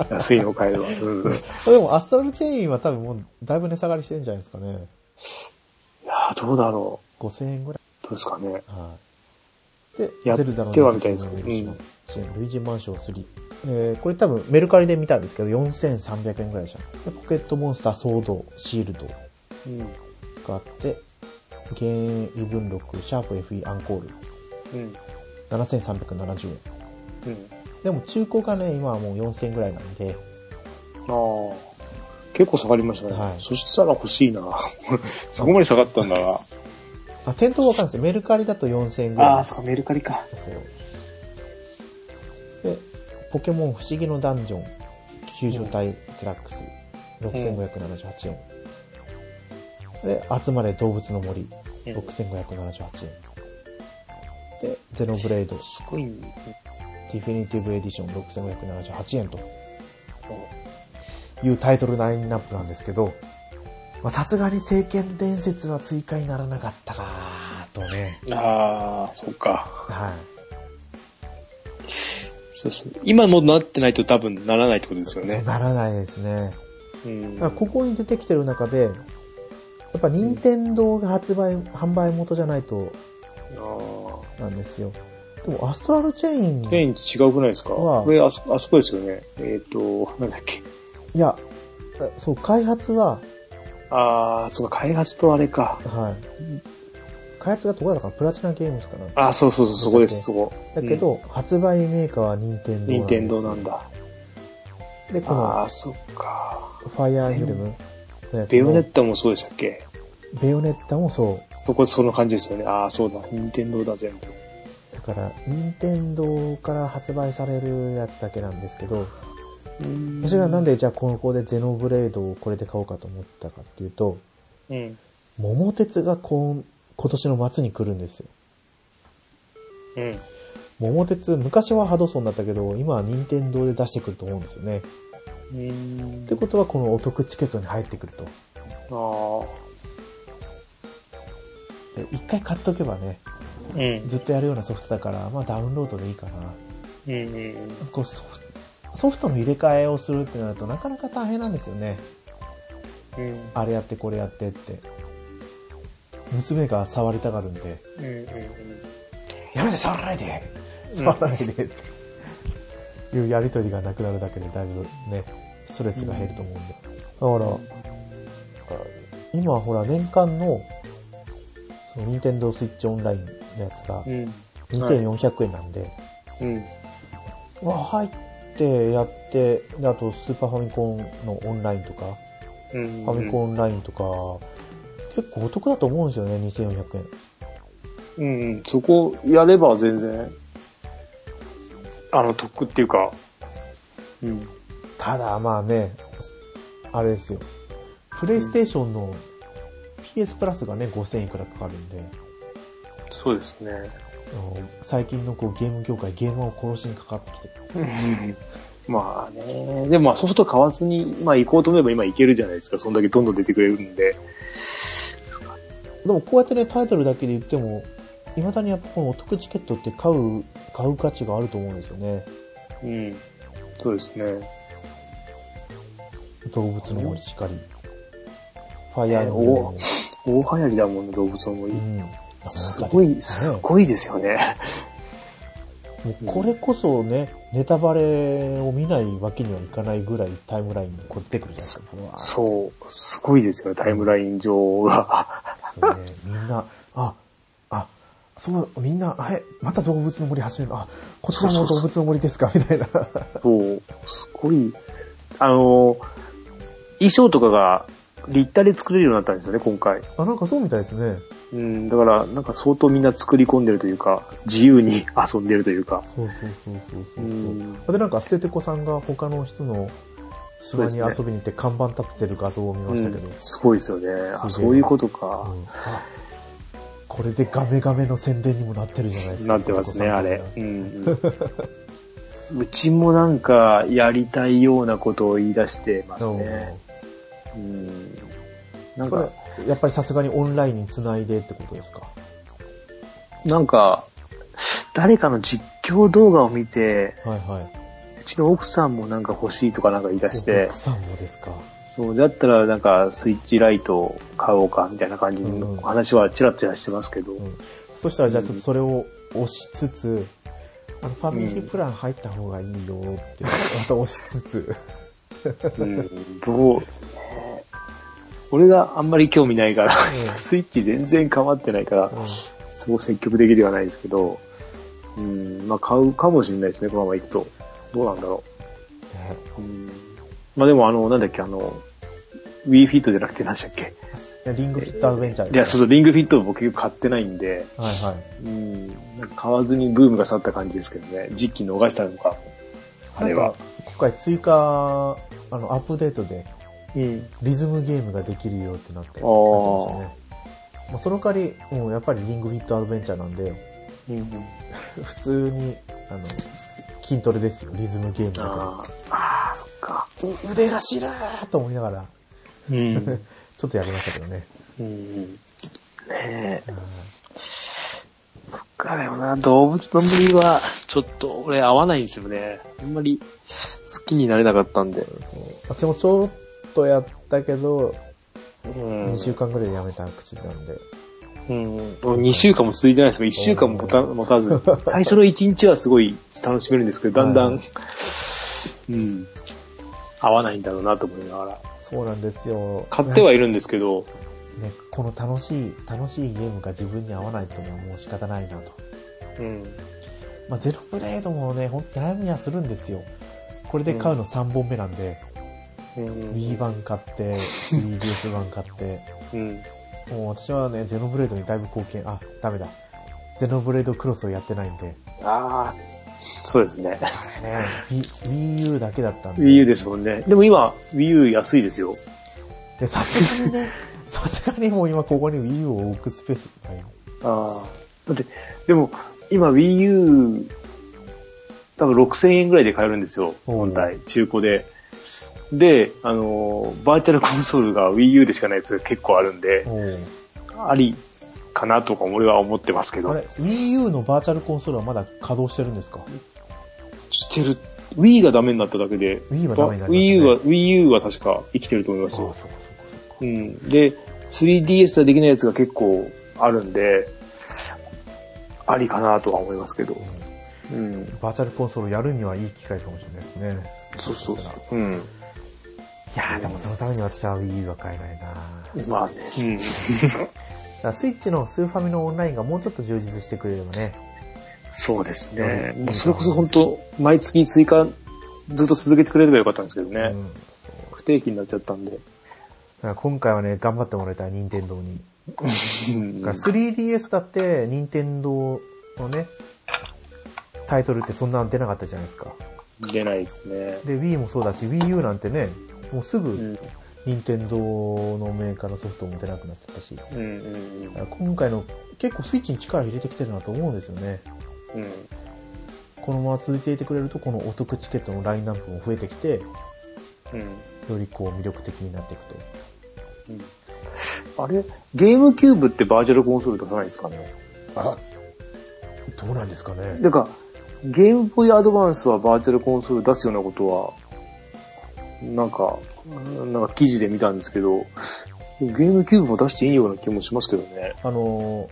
[SPEAKER 2] 安いの買えるわ。うん。い
[SPEAKER 1] でもアストラルチェーンは多分もうだいぶ値下がりしてるんじゃないですかね。
[SPEAKER 2] やーどうだろ
[SPEAKER 1] 5000円ぐらい。
[SPEAKER 2] う。どうですかね。
[SPEAKER 1] はい。で、
[SPEAKER 2] やってはみたいですけど
[SPEAKER 1] 伝説の支援ルイージマンション3。えー、これ多分メルカリで見たんですけど、4300円ぐらいでした。でポケットモンスターソード、シールド
[SPEAKER 2] うん。
[SPEAKER 1] があって、ゲー異文録、シャープ FE アンコール、
[SPEAKER 2] うん。
[SPEAKER 1] 7370円。
[SPEAKER 2] うん。
[SPEAKER 1] でも中古がね、今はもう4000円ぐらいなんで、
[SPEAKER 2] ああ。結構下がりましたね。
[SPEAKER 1] はい
[SPEAKER 2] そしたら欲しいな。[laughs] そこまで下がったんだな。
[SPEAKER 1] あ、店頭わかんないですよ。メルカリだと4000円ぐらい
[SPEAKER 2] ああ、そっか、メルカリか。
[SPEAKER 1] ですよ。で、ポケモン不思議のダンジョン、救助隊デラックス、6578円。で、集まれ動物の森、
[SPEAKER 2] うん
[SPEAKER 1] 6578円。で、ゼノブレード、
[SPEAKER 2] すごい、
[SPEAKER 1] ディフィニティブエディション6578円と。いうタイトルラインナップなんですけど、まあさすがに聖剣伝説は追加にならなかったかとね。
[SPEAKER 2] ああ、そっか。
[SPEAKER 1] はい。
[SPEAKER 2] そうそう。今もなってないと多分ならないってことですよね。
[SPEAKER 1] ならないですね。
[SPEAKER 2] うん
[SPEAKER 1] だからここに出てきてる中で、やっぱ任天堂が発売、販売元じゃないと
[SPEAKER 2] ああ。
[SPEAKER 1] なんですよ。でもアストラルチェイン、
[SPEAKER 2] ペイン違うくないですか？
[SPEAKER 1] は
[SPEAKER 2] これあそ、あそこですよね。えっ、と、なんだっけ？
[SPEAKER 1] いや、そう、開発は、
[SPEAKER 2] ああ、そうか、開発とあれか。
[SPEAKER 1] はい。開発がどこだかなプラチナゲームズかな
[SPEAKER 2] ああ、そうそうそう、そこです、そこ。
[SPEAKER 1] だけど、発売メーカーは任天堂
[SPEAKER 2] 任天堂なん
[SPEAKER 1] だ。
[SPEAKER 2] だ。
[SPEAKER 1] で、この、
[SPEAKER 2] ああ、そっか。
[SPEAKER 1] ファイアーエンブレムのやつも
[SPEAKER 2] ベヨネッタもそうでしたっけ？
[SPEAKER 1] ベヨネッタもそう。
[SPEAKER 2] そこその感じですよね。ああ、そうだ。任天堂だ、全部。
[SPEAKER 1] だから、任天堂から発売されるやつだけなんですけど、私がなん
[SPEAKER 2] で
[SPEAKER 1] でじゃあこの子でゼノブレードをこれで買おうかと思ったかっていうと、
[SPEAKER 2] うん。
[SPEAKER 1] 桃鉄が今今年の末に来るんですよ。
[SPEAKER 2] うん。
[SPEAKER 1] 桃鉄、昔はハドソンだったけど、今は任天堂で出してくると思うんですよね。
[SPEAKER 2] うん
[SPEAKER 1] ってことはこのお得チケットに入ってくると。
[SPEAKER 2] あ
[SPEAKER 1] で一回買っとけばね、
[SPEAKER 2] あ。うん。
[SPEAKER 1] ずっとやるようなソフトだから、まあダウンロードでいいかな。
[SPEAKER 2] うんうん
[SPEAKER 1] こうソフトソフトの入れ替えをするってなるとなかなか大変なんですよね。
[SPEAKER 2] うん。
[SPEAKER 1] あれやってこれやってって。娘が触りたがるんで、
[SPEAKER 2] うんうん
[SPEAKER 1] やめて触らないで
[SPEAKER 2] うん
[SPEAKER 1] 触らないでっていうやりとりがなくなるだけでだいぶね、ストレスが減ると思うんで。だから、今ほら年間の、その任天堂スイッチオンラインのやつが
[SPEAKER 2] うん。
[SPEAKER 1] 2400円なんで、
[SPEAKER 2] うん。
[SPEAKER 1] まあ入ってやって、で、あとスーパーファミコンのオンラインとか、
[SPEAKER 2] うん。
[SPEAKER 1] ファミコンオンラインとか、結構お得だと思うんですよね、2400円。
[SPEAKER 2] うんうん。そこやれば全然、あの、得っていうか、うん。
[SPEAKER 1] ただ、まあね、あれですよ。プレイステーションの PS プラスがね、5000いくらかかるんで、
[SPEAKER 2] そうですね。
[SPEAKER 1] 最近のこうゲーム業界、ゲームを殺しにかかってきてる。[laughs]
[SPEAKER 2] まあね。でもまあソフト買わずに、まあ行こうと思えば今行けるじゃないですか。そんだけどんどん出てくれるんで。
[SPEAKER 1] でもこうやってね、タイトルだけで言っても、未だにやっぱこのお得チケットって買う、買う価値があると思うんですよね。
[SPEAKER 2] うん。そうですね。
[SPEAKER 1] 動物の森しかり。ファイアーの森も。
[SPEAKER 2] 大流行りだもんね、動物の森。
[SPEAKER 1] うん。
[SPEAKER 2] すごい、すごいですよね。
[SPEAKER 1] もうこれこそね、ネタバレを見ないわけにはいかないぐらいタイムラインにこう出てくるじゃないですか。
[SPEAKER 2] そう、すごいですよね、タイムライン上が。
[SPEAKER 1] そうね、みんな、あ、あ、そう、みんな、あれ、また動物の森始める？あ、こちらも動物の森ですか？みたいな。
[SPEAKER 2] そう、すごい、あの、衣装とかが立体で作れるようになったんですよね、今回。
[SPEAKER 1] あ、なんかそうみたいですね。
[SPEAKER 2] うん、だから、なんか相当みんな作り込んでるというか、自由に遊んでるというか。
[SPEAKER 1] そうそうそうそうそうう。
[SPEAKER 2] ん。
[SPEAKER 1] で、なんか、捨ててこさんが他の人の島に遊びに行って看板立ててる画像を見ましたけど。
[SPEAKER 2] うんすごいですよね。あ、そういうこと
[SPEAKER 1] う
[SPEAKER 2] か。
[SPEAKER 1] これでガメガメの宣伝にもなってるじゃないですか。
[SPEAKER 2] なってますね、あれ。うん。[laughs] うちもなんか、やりたいようなことを言い出してますね。うん。なんか、
[SPEAKER 1] やっぱりさすがにオンラインにつないでってことですか？
[SPEAKER 2] なんか、誰かの実況動画を見て、
[SPEAKER 1] はいはい。
[SPEAKER 2] うちの奥さんもなんか欲しいとかなんか言い出して
[SPEAKER 1] 奥、さんもですか？
[SPEAKER 2] そう、だったらなんかスイッチライトを買おうかみたいな感じ
[SPEAKER 1] うん。
[SPEAKER 2] の話はチラチラしてますけど、
[SPEAKER 1] うん。そしたらじゃあちょっとそれを押しつつ、あの、ファミリープラン入った方がいいよって、また押しつつ、
[SPEAKER 2] うん、どう、ね俺があんまり興味ないから、
[SPEAKER 1] うん。
[SPEAKER 2] スイッチ全然変わってないから、
[SPEAKER 1] うん。
[SPEAKER 2] すごく積極的ではないですけど、うん、まあ買うかもしれないですね、このまま行くと。どうなんだろ
[SPEAKER 1] ね。
[SPEAKER 2] う。うん、まあでもあの、なんだっけ、あの、ィットじゃなくて何でしたっけ？
[SPEAKER 1] リングフィットアドベンチャー
[SPEAKER 2] いや、そうそう、リングフィットを僕結局買ってないんで、
[SPEAKER 1] はいはい。
[SPEAKER 2] うん、なんか買わずにブームが去った感じですけどね、時期逃したのか、あれは。
[SPEAKER 1] 今回追加、あの、アップデートで、
[SPEAKER 2] うん。
[SPEAKER 1] リズムゲームができるよってなって、なってまあ、その代わり、もうやっぱりリングフィットアドベンチャーなんで、
[SPEAKER 2] うん、[laughs]
[SPEAKER 1] 普通に、あの、筋トレですよ、リズムゲームだか
[SPEAKER 2] あーあー、そっか。
[SPEAKER 1] う腕が知るーと思いながら、
[SPEAKER 2] うん。[laughs]
[SPEAKER 1] ちょっとやりましたけどね。
[SPEAKER 2] うん。ねえ。そっか、でもな、動物の森は、ちょっと俺合わないんですよね。あんまり好きになれなかったんで。
[SPEAKER 1] そう私もちょろっとやったけど、
[SPEAKER 2] うん。
[SPEAKER 1] 2週間ぐらいでやめた口なんで。
[SPEAKER 2] うん。2週間も続いてないですもん。1週間も持たず。[laughs] 最初の1日はすごい楽しめるんですけど、だんだん、
[SPEAKER 1] はい
[SPEAKER 2] うん。合わないんだろうなと思いながら。
[SPEAKER 1] そうなんですよ。
[SPEAKER 2] 買ってはいるんですけど、
[SPEAKER 1] ね、この楽しい、楽しいゲームが自分に合わないというのはもう仕方ないなと。
[SPEAKER 2] うん。
[SPEAKER 1] まあ、ゼロブレードもね、ほんと悩みはするんですよ。これで買うの3本目なんで、
[SPEAKER 2] うん。
[SPEAKER 1] Wii 版買って、[laughs] 3DS 版買って、
[SPEAKER 2] うん。
[SPEAKER 1] もう私はね、ゼノブレードにだいぶ貢献、あ、ダメだ。ゼノブレードクロスをやってないんで、
[SPEAKER 2] ああ、そうですね。
[SPEAKER 1] ね、Wii U だけだったんで。
[SPEAKER 2] Wii U ですもんね。でも今、Wii U 安いですよ。
[SPEAKER 1] で、さすがにね、[laughs] さすがにもう今ここに Wii U を置くスペースがない。
[SPEAKER 2] ああ。だって、でも、今 Wii U、多分6000円ぐらいで買えるんですよ。本体、中古で。で、あのー、バーチャルコンソールが Wii U でしかないやつが結構あるんで、ありかなとか俺は思ってますけど。
[SPEAKER 1] あれ、Wii U のバーチャルコンソールはまだ稼働してるんですか？
[SPEAKER 2] してる。Wii がダメになっただけで、
[SPEAKER 1] Wii はダメになりましたね
[SPEAKER 2] Wii U は、Wii U は確か生きてると思いますよ。
[SPEAKER 1] そう
[SPEAKER 2] ん。で、3DS ではできないやつが結構あるんで、ありかなとは思いますけど。うん。
[SPEAKER 1] バーチャルコンソールやるにはいい機会かもしれないですね。
[SPEAKER 2] そうそうそう。うん。
[SPEAKER 1] らいやーでもそのために私は Wii U は買えないな
[SPEAKER 2] まあね。うん。
[SPEAKER 1] スイッチのスーファミのオンラインがもうちょっと充実してくれればね。
[SPEAKER 2] そうですね。
[SPEAKER 1] ね
[SPEAKER 2] もうそれこそ本当毎月追加ずっと続けてくれればよかったんですけどね。
[SPEAKER 1] うん
[SPEAKER 2] 不定期になっちゃったんで。
[SPEAKER 1] だから今回はね、頑張ってもらいたい、任天堂に。
[SPEAKER 2] うん
[SPEAKER 1] だから 3DS だって、任天堂のね、タイトルってそんな出なかったじゃないですか。
[SPEAKER 2] 出ないですね。
[SPEAKER 1] で、Wii もそうだし、Wii U なんてね、もうすぐ
[SPEAKER 2] うん。
[SPEAKER 1] 任天堂のメーカーのソフトも出なくなっちゃったし。だ
[SPEAKER 2] うんうん
[SPEAKER 1] から今回の結構スイッチに力入れてきてるなと思うんですよね。
[SPEAKER 2] うん。
[SPEAKER 1] このまま続いていてくれると、このお得チケットのラインナップも増えてきて、
[SPEAKER 2] うん。
[SPEAKER 1] よりこう魅力的になっていくと。
[SPEAKER 2] うんあれ？ゲームキューブってバーチャルコンソール出さないですかね？
[SPEAKER 1] あどうなんですかね。
[SPEAKER 2] だから、ゲームボーイアドバンスはバーチャルコンソール出すようなことは、なんか、なんか記事で見たんですけど、ゲームキューブも出していいような気もしますけどね。
[SPEAKER 1] あのー、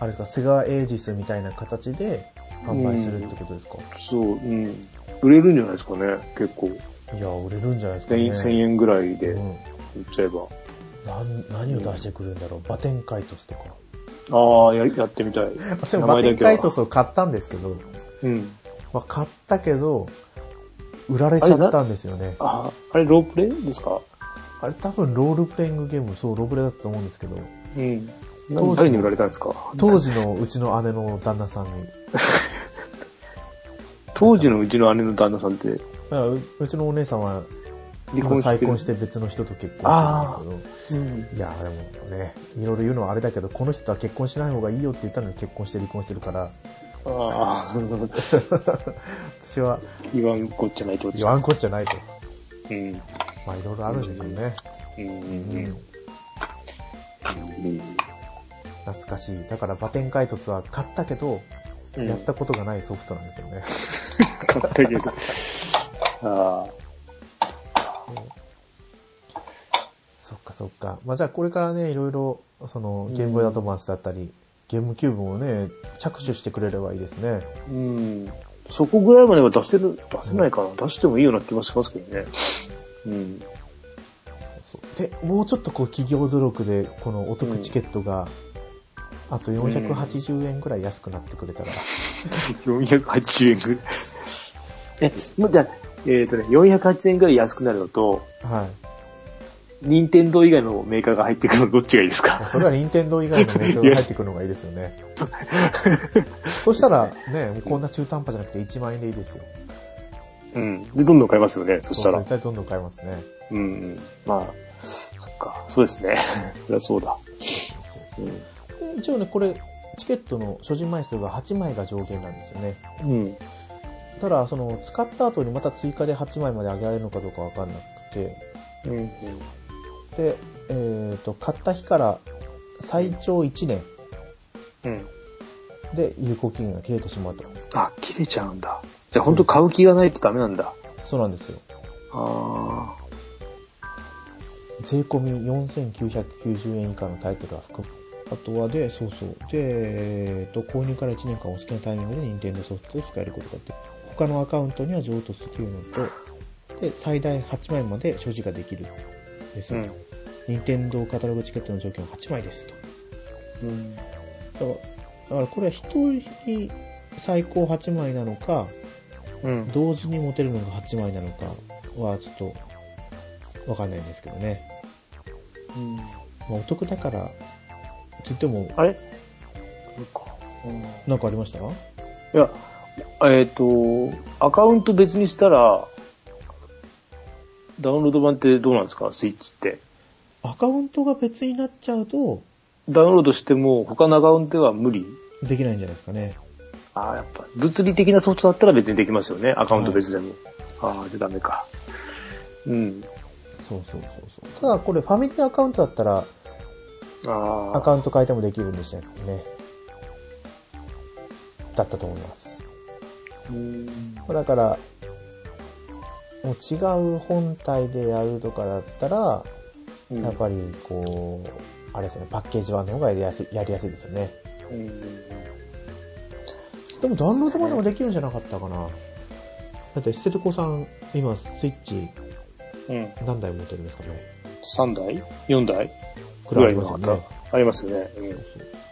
[SPEAKER 1] あれですか、セガエイジスみたいな形で販売するってことですか、
[SPEAKER 2] そう、うん。売れるんじゃないですかね、結構。
[SPEAKER 1] いや、売れるんじゃないですか
[SPEAKER 2] 1000
[SPEAKER 1] ね。
[SPEAKER 2] 円 ,1000 円ぐらいで
[SPEAKER 1] うん。
[SPEAKER 2] 売っちゃえば。
[SPEAKER 1] なん何を出してくるんだろう？バテンカイトスとか。
[SPEAKER 2] ああ、ややってみたい。[laughs]
[SPEAKER 1] バテンカイトスを買ったんですけど、
[SPEAKER 2] うん。
[SPEAKER 1] まあ、買ったけど、売られちゃったんですよね。
[SPEAKER 2] あ、あれロープレイですか？
[SPEAKER 1] あれ多分ロールプレイングゲーム、そう、ロープレイだったと思うんですけど、
[SPEAKER 2] うん。
[SPEAKER 1] 当時
[SPEAKER 2] 誰に売られたんですか？
[SPEAKER 1] 当時のうちの姉の旦那さんに、[laughs]
[SPEAKER 2] 当時のうちの姉の旦那さんって？
[SPEAKER 1] まあううちのお姉さんは、
[SPEAKER 2] 離婚
[SPEAKER 1] 再婚して別の人と結婚してるんですけど、
[SPEAKER 2] うん。
[SPEAKER 1] いや、でもね、いろいろ言うのはあれだけど、この人は結婚しない方がいいよって言ったのに結婚して離婚してるから、
[SPEAKER 2] ああ、
[SPEAKER 1] 私は
[SPEAKER 2] 言わんこっちゃないってこと
[SPEAKER 1] 言わんこっちゃないと。
[SPEAKER 2] うん。
[SPEAKER 1] まあいろいろあるんですよね。
[SPEAKER 2] うん。う
[SPEAKER 1] うん
[SPEAKER 2] ん。
[SPEAKER 1] 懐かしい。だからバテンカイトスは買ったけど、
[SPEAKER 2] うん。
[SPEAKER 1] やったことがないソフトなんですよね。[laughs]
[SPEAKER 2] 買ったけど。[laughs] ああ。
[SPEAKER 1] そっかそっか。まあじゃあこれからね、いろいろ、その、ゲームボーイアドバンスだったり、ゲームキューブもね、着手してくれればいいですね。
[SPEAKER 2] うん。そこぐらいまでは出せる、出せないかな。出してもいいような気もしますけどね。うん。
[SPEAKER 1] そうで、もうちょっとこう企業努力で、このお得チケットが、あと480円ぐらい安くなってくれたら、[laughs]
[SPEAKER 2] 480円ぐらい。え、もうじゃあ、えっ、とね、408円ぐらい安くなるのと、
[SPEAKER 1] はい。
[SPEAKER 2] 任天堂以外のメーカーが入ってくるのどっちがいいですか？[laughs]
[SPEAKER 1] それは任天堂以外のメーカーが入ってくるのがいいですよね。[laughs] そしたら、ね、こんな中途半端じゃなくて1万円でいいですよ。
[SPEAKER 2] うん。で、どんどん買いますよね、そしたら
[SPEAKER 1] 絶。対どんどん買えますね。
[SPEAKER 2] うんうん。まあ、そっか。そうですね。[laughs] そりゃそうだ。うん。
[SPEAKER 1] 一応ね、これ、チケットの所持枚数が8枚が上限なんですよね。
[SPEAKER 2] うん。
[SPEAKER 1] ただ、その、使った後にまた追加で8枚まで上げられるのかどうかわかんなくて、
[SPEAKER 2] うん。うん。
[SPEAKER 1] で、えっ、と、買った日から最長1年
[SPEAKER 2] うん。
[SPEAKER 1] で有効期限が切れてしまうと。
[SPEAKER 2] あ、切れちゃうんだ。じゃあ本当買う気がないとダメなんだ。
[SPEAKER 1] そうなんですよ。
[SPEAKER 2] あ
[SPEAKER 1] 税込み4990円以下のタイトルは含む。あとはで、そうそう。で、えっ、と、購入から1年間お好きなタイミングで Nintendo ソフトを控えることができる。他のアカウントには譲渡するのと、で、最大8枚まで所持ができる。です
[SPEAKER 2] あ。う
[SPEAKER 1] よ。
[SPEAKER 2] ん。
[SPEAKER 1] 任天堂カタログチケットの条件は8枚ですと。
[SPEAKER 2] うん。
[SPEAKER 1] だから、だからこれは1人最高8枚なのか、
[SPEAKER 2] うん。
[SPEAKER 1] 同時に持てるのが8枚なのかはちょっとわかんないんですけどね。まあ、お得だから、って言っても、
[SPEAKER 2] あれ？そうか。うん
[SPEAKER 1] なんかありました？
[SPEAKER 2] いや、えっ、と、アカウント別にしたら、ダウンロード版ってどうなんですか？スイッチって。
[SPEAKER 1] アカウントが別になっちゃうと、
[SPEAKER 2] ダウンロードしても他のアカウントでは無理？
[SPEAKER 1] できないんじゃないですかね。
[SPEAKER 2] ああ、やっぱ、物理的なソフトだったら別にできますよね。アカウント別でも。ああ、じゃあダメか。うん。
[SPEAKER 1] そうそうそうそう。ただこれファミリーアカウントだったら。アカウント変えてもできるんでしたっけね。だったと思います。
[SPEAKER 2] うん。
[SPEAKER 1] だから、もう違う本体でやるとかだったら、やっぱりこう、あれですね、パッケージ版の方がやりやすい、やりやすいですよね。
[SPEAKER 2] うん。
[SPEAKER 1] でもダウンロードまでもできるんじゃなかったかな。だって、ステテコさん、今、スイッチ
[SPEAKER 2] うん。
[SPEAKER 1] 何台持ってるんですかね。
[SPEAKER 2] 3台 ?4 台？
[SPEAKER 1] くらいありますよね。
[SPEAKER 2] ありますよね。うん。い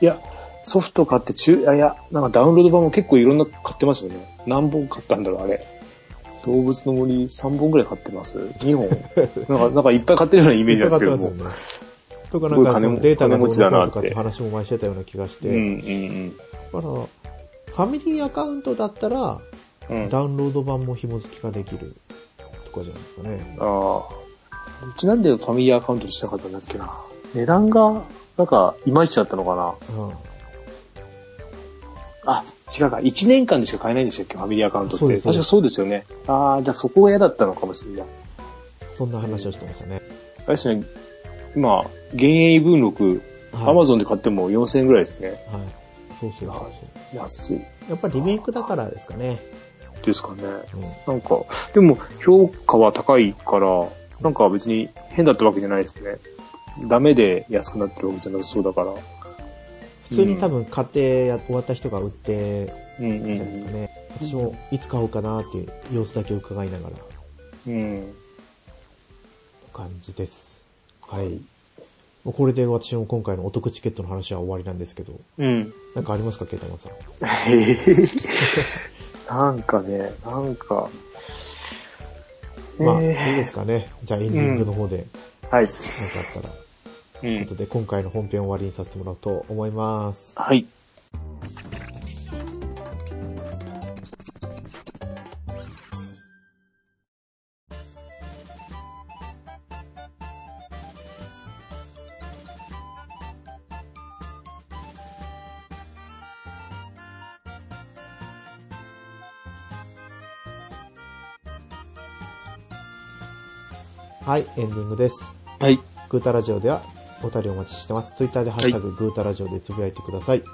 [SPEAKER 2] や、ソフト買って中、あいや、なんかダウンロード版も結構いろんな買ってますよね。何本買ったんだろう、あれ。動物の森3本ぐらい買ってます ?2 本なんか、なんかいっぱい買ってるようなイメージですけども。
[SPEAKER 1] とかなんかそのデータが
[SPEAKER 2] 持ちだ
[SPEAKER 1] とかって話も前してたような気がして、
[SPEAKER 2] うん、うん、
[SPEAKER 1] だから、ファミリーアカウントだったら、
[SPEAKER 2] うん。うん。
[SPEAKER 1] ダウンロード版も紐付きができるとかじゃないですかね。
[SPEAKER 2] ああ。うちなんでファミリーアカウントにしなかったんだっけな。値段が、なんか、いまいちだったのかな。
[SPEAKER 1] うん。
[SPEAKER 2] あ、違うか。1年間でしか買えないんでしたっけ？ファミリーアカウントって。確かそうですよね。ああ、じゃあそこが嫌だったのかもしれない。
[SPEAKER 1] そんな話をしてましたね。
[SPEAKER 2] あれですね。今、幻影分録、
[SPEAKER 1] はい
[SPEAKER 2] アマゾンで買っても4000円ぐらいですね。
[SPEAKER 1] はい。そうそうそうそう。
[SPEAKER 2] 安い
[SPEAKER 1] やっぱりリメイクだからですかね。
[SPEAKER 2] ですかね。
[SPEAKER 1] うん。
[SPEAKER 2] なんか、でも評価は高いから、なんか別に変だったわけじゃないですね。ダメで安くなってるわけじゃなさそうだから。
[SPEAKER 1] 普通に多分買ってや終わった人が売って
[SPEAKER 2] うんう
[SPEAKER 1] じゃないですか
[SPEAKER 2] ん
[SPEAKER 1] ね。私もいつ買おうかなっていう様子だけ伺いながら
[SPEAKER 2] うん。うん。
[SPEAKER 1] 感じです。はい。もうこれで私も今回のお得チケットの話は終わりなんですけど、
[SPEAKER 2] うん。
[SPEAKER 1] なんかありますか、ケイタマさん？[laughs]
[SPEAKER 2] なんかね、なんか。
[SPEAKER 1] まあ、
[SPEAKER 2] え
[SPEAKER 1] いいですかね。じゃあエンディングの方で、
[SPEAKER 2] ーはい。
[SPEAKER 1] なんかあったら、
[SPEAKER 2] うん
[SPEAKER 1] 後。で今回の本編を終わりにさせてもらおうと思います。
[SPEAKER 2] はい。
[SPEAKER 1] はい、エンディングです。
[SPEAKER 2] はい。
[SPEAKER 1] グータラジオではお便りお待ちしてます。ツイッターでハッシュタググータラジオでつぶやいてください。
[SPEAKER 2] うん。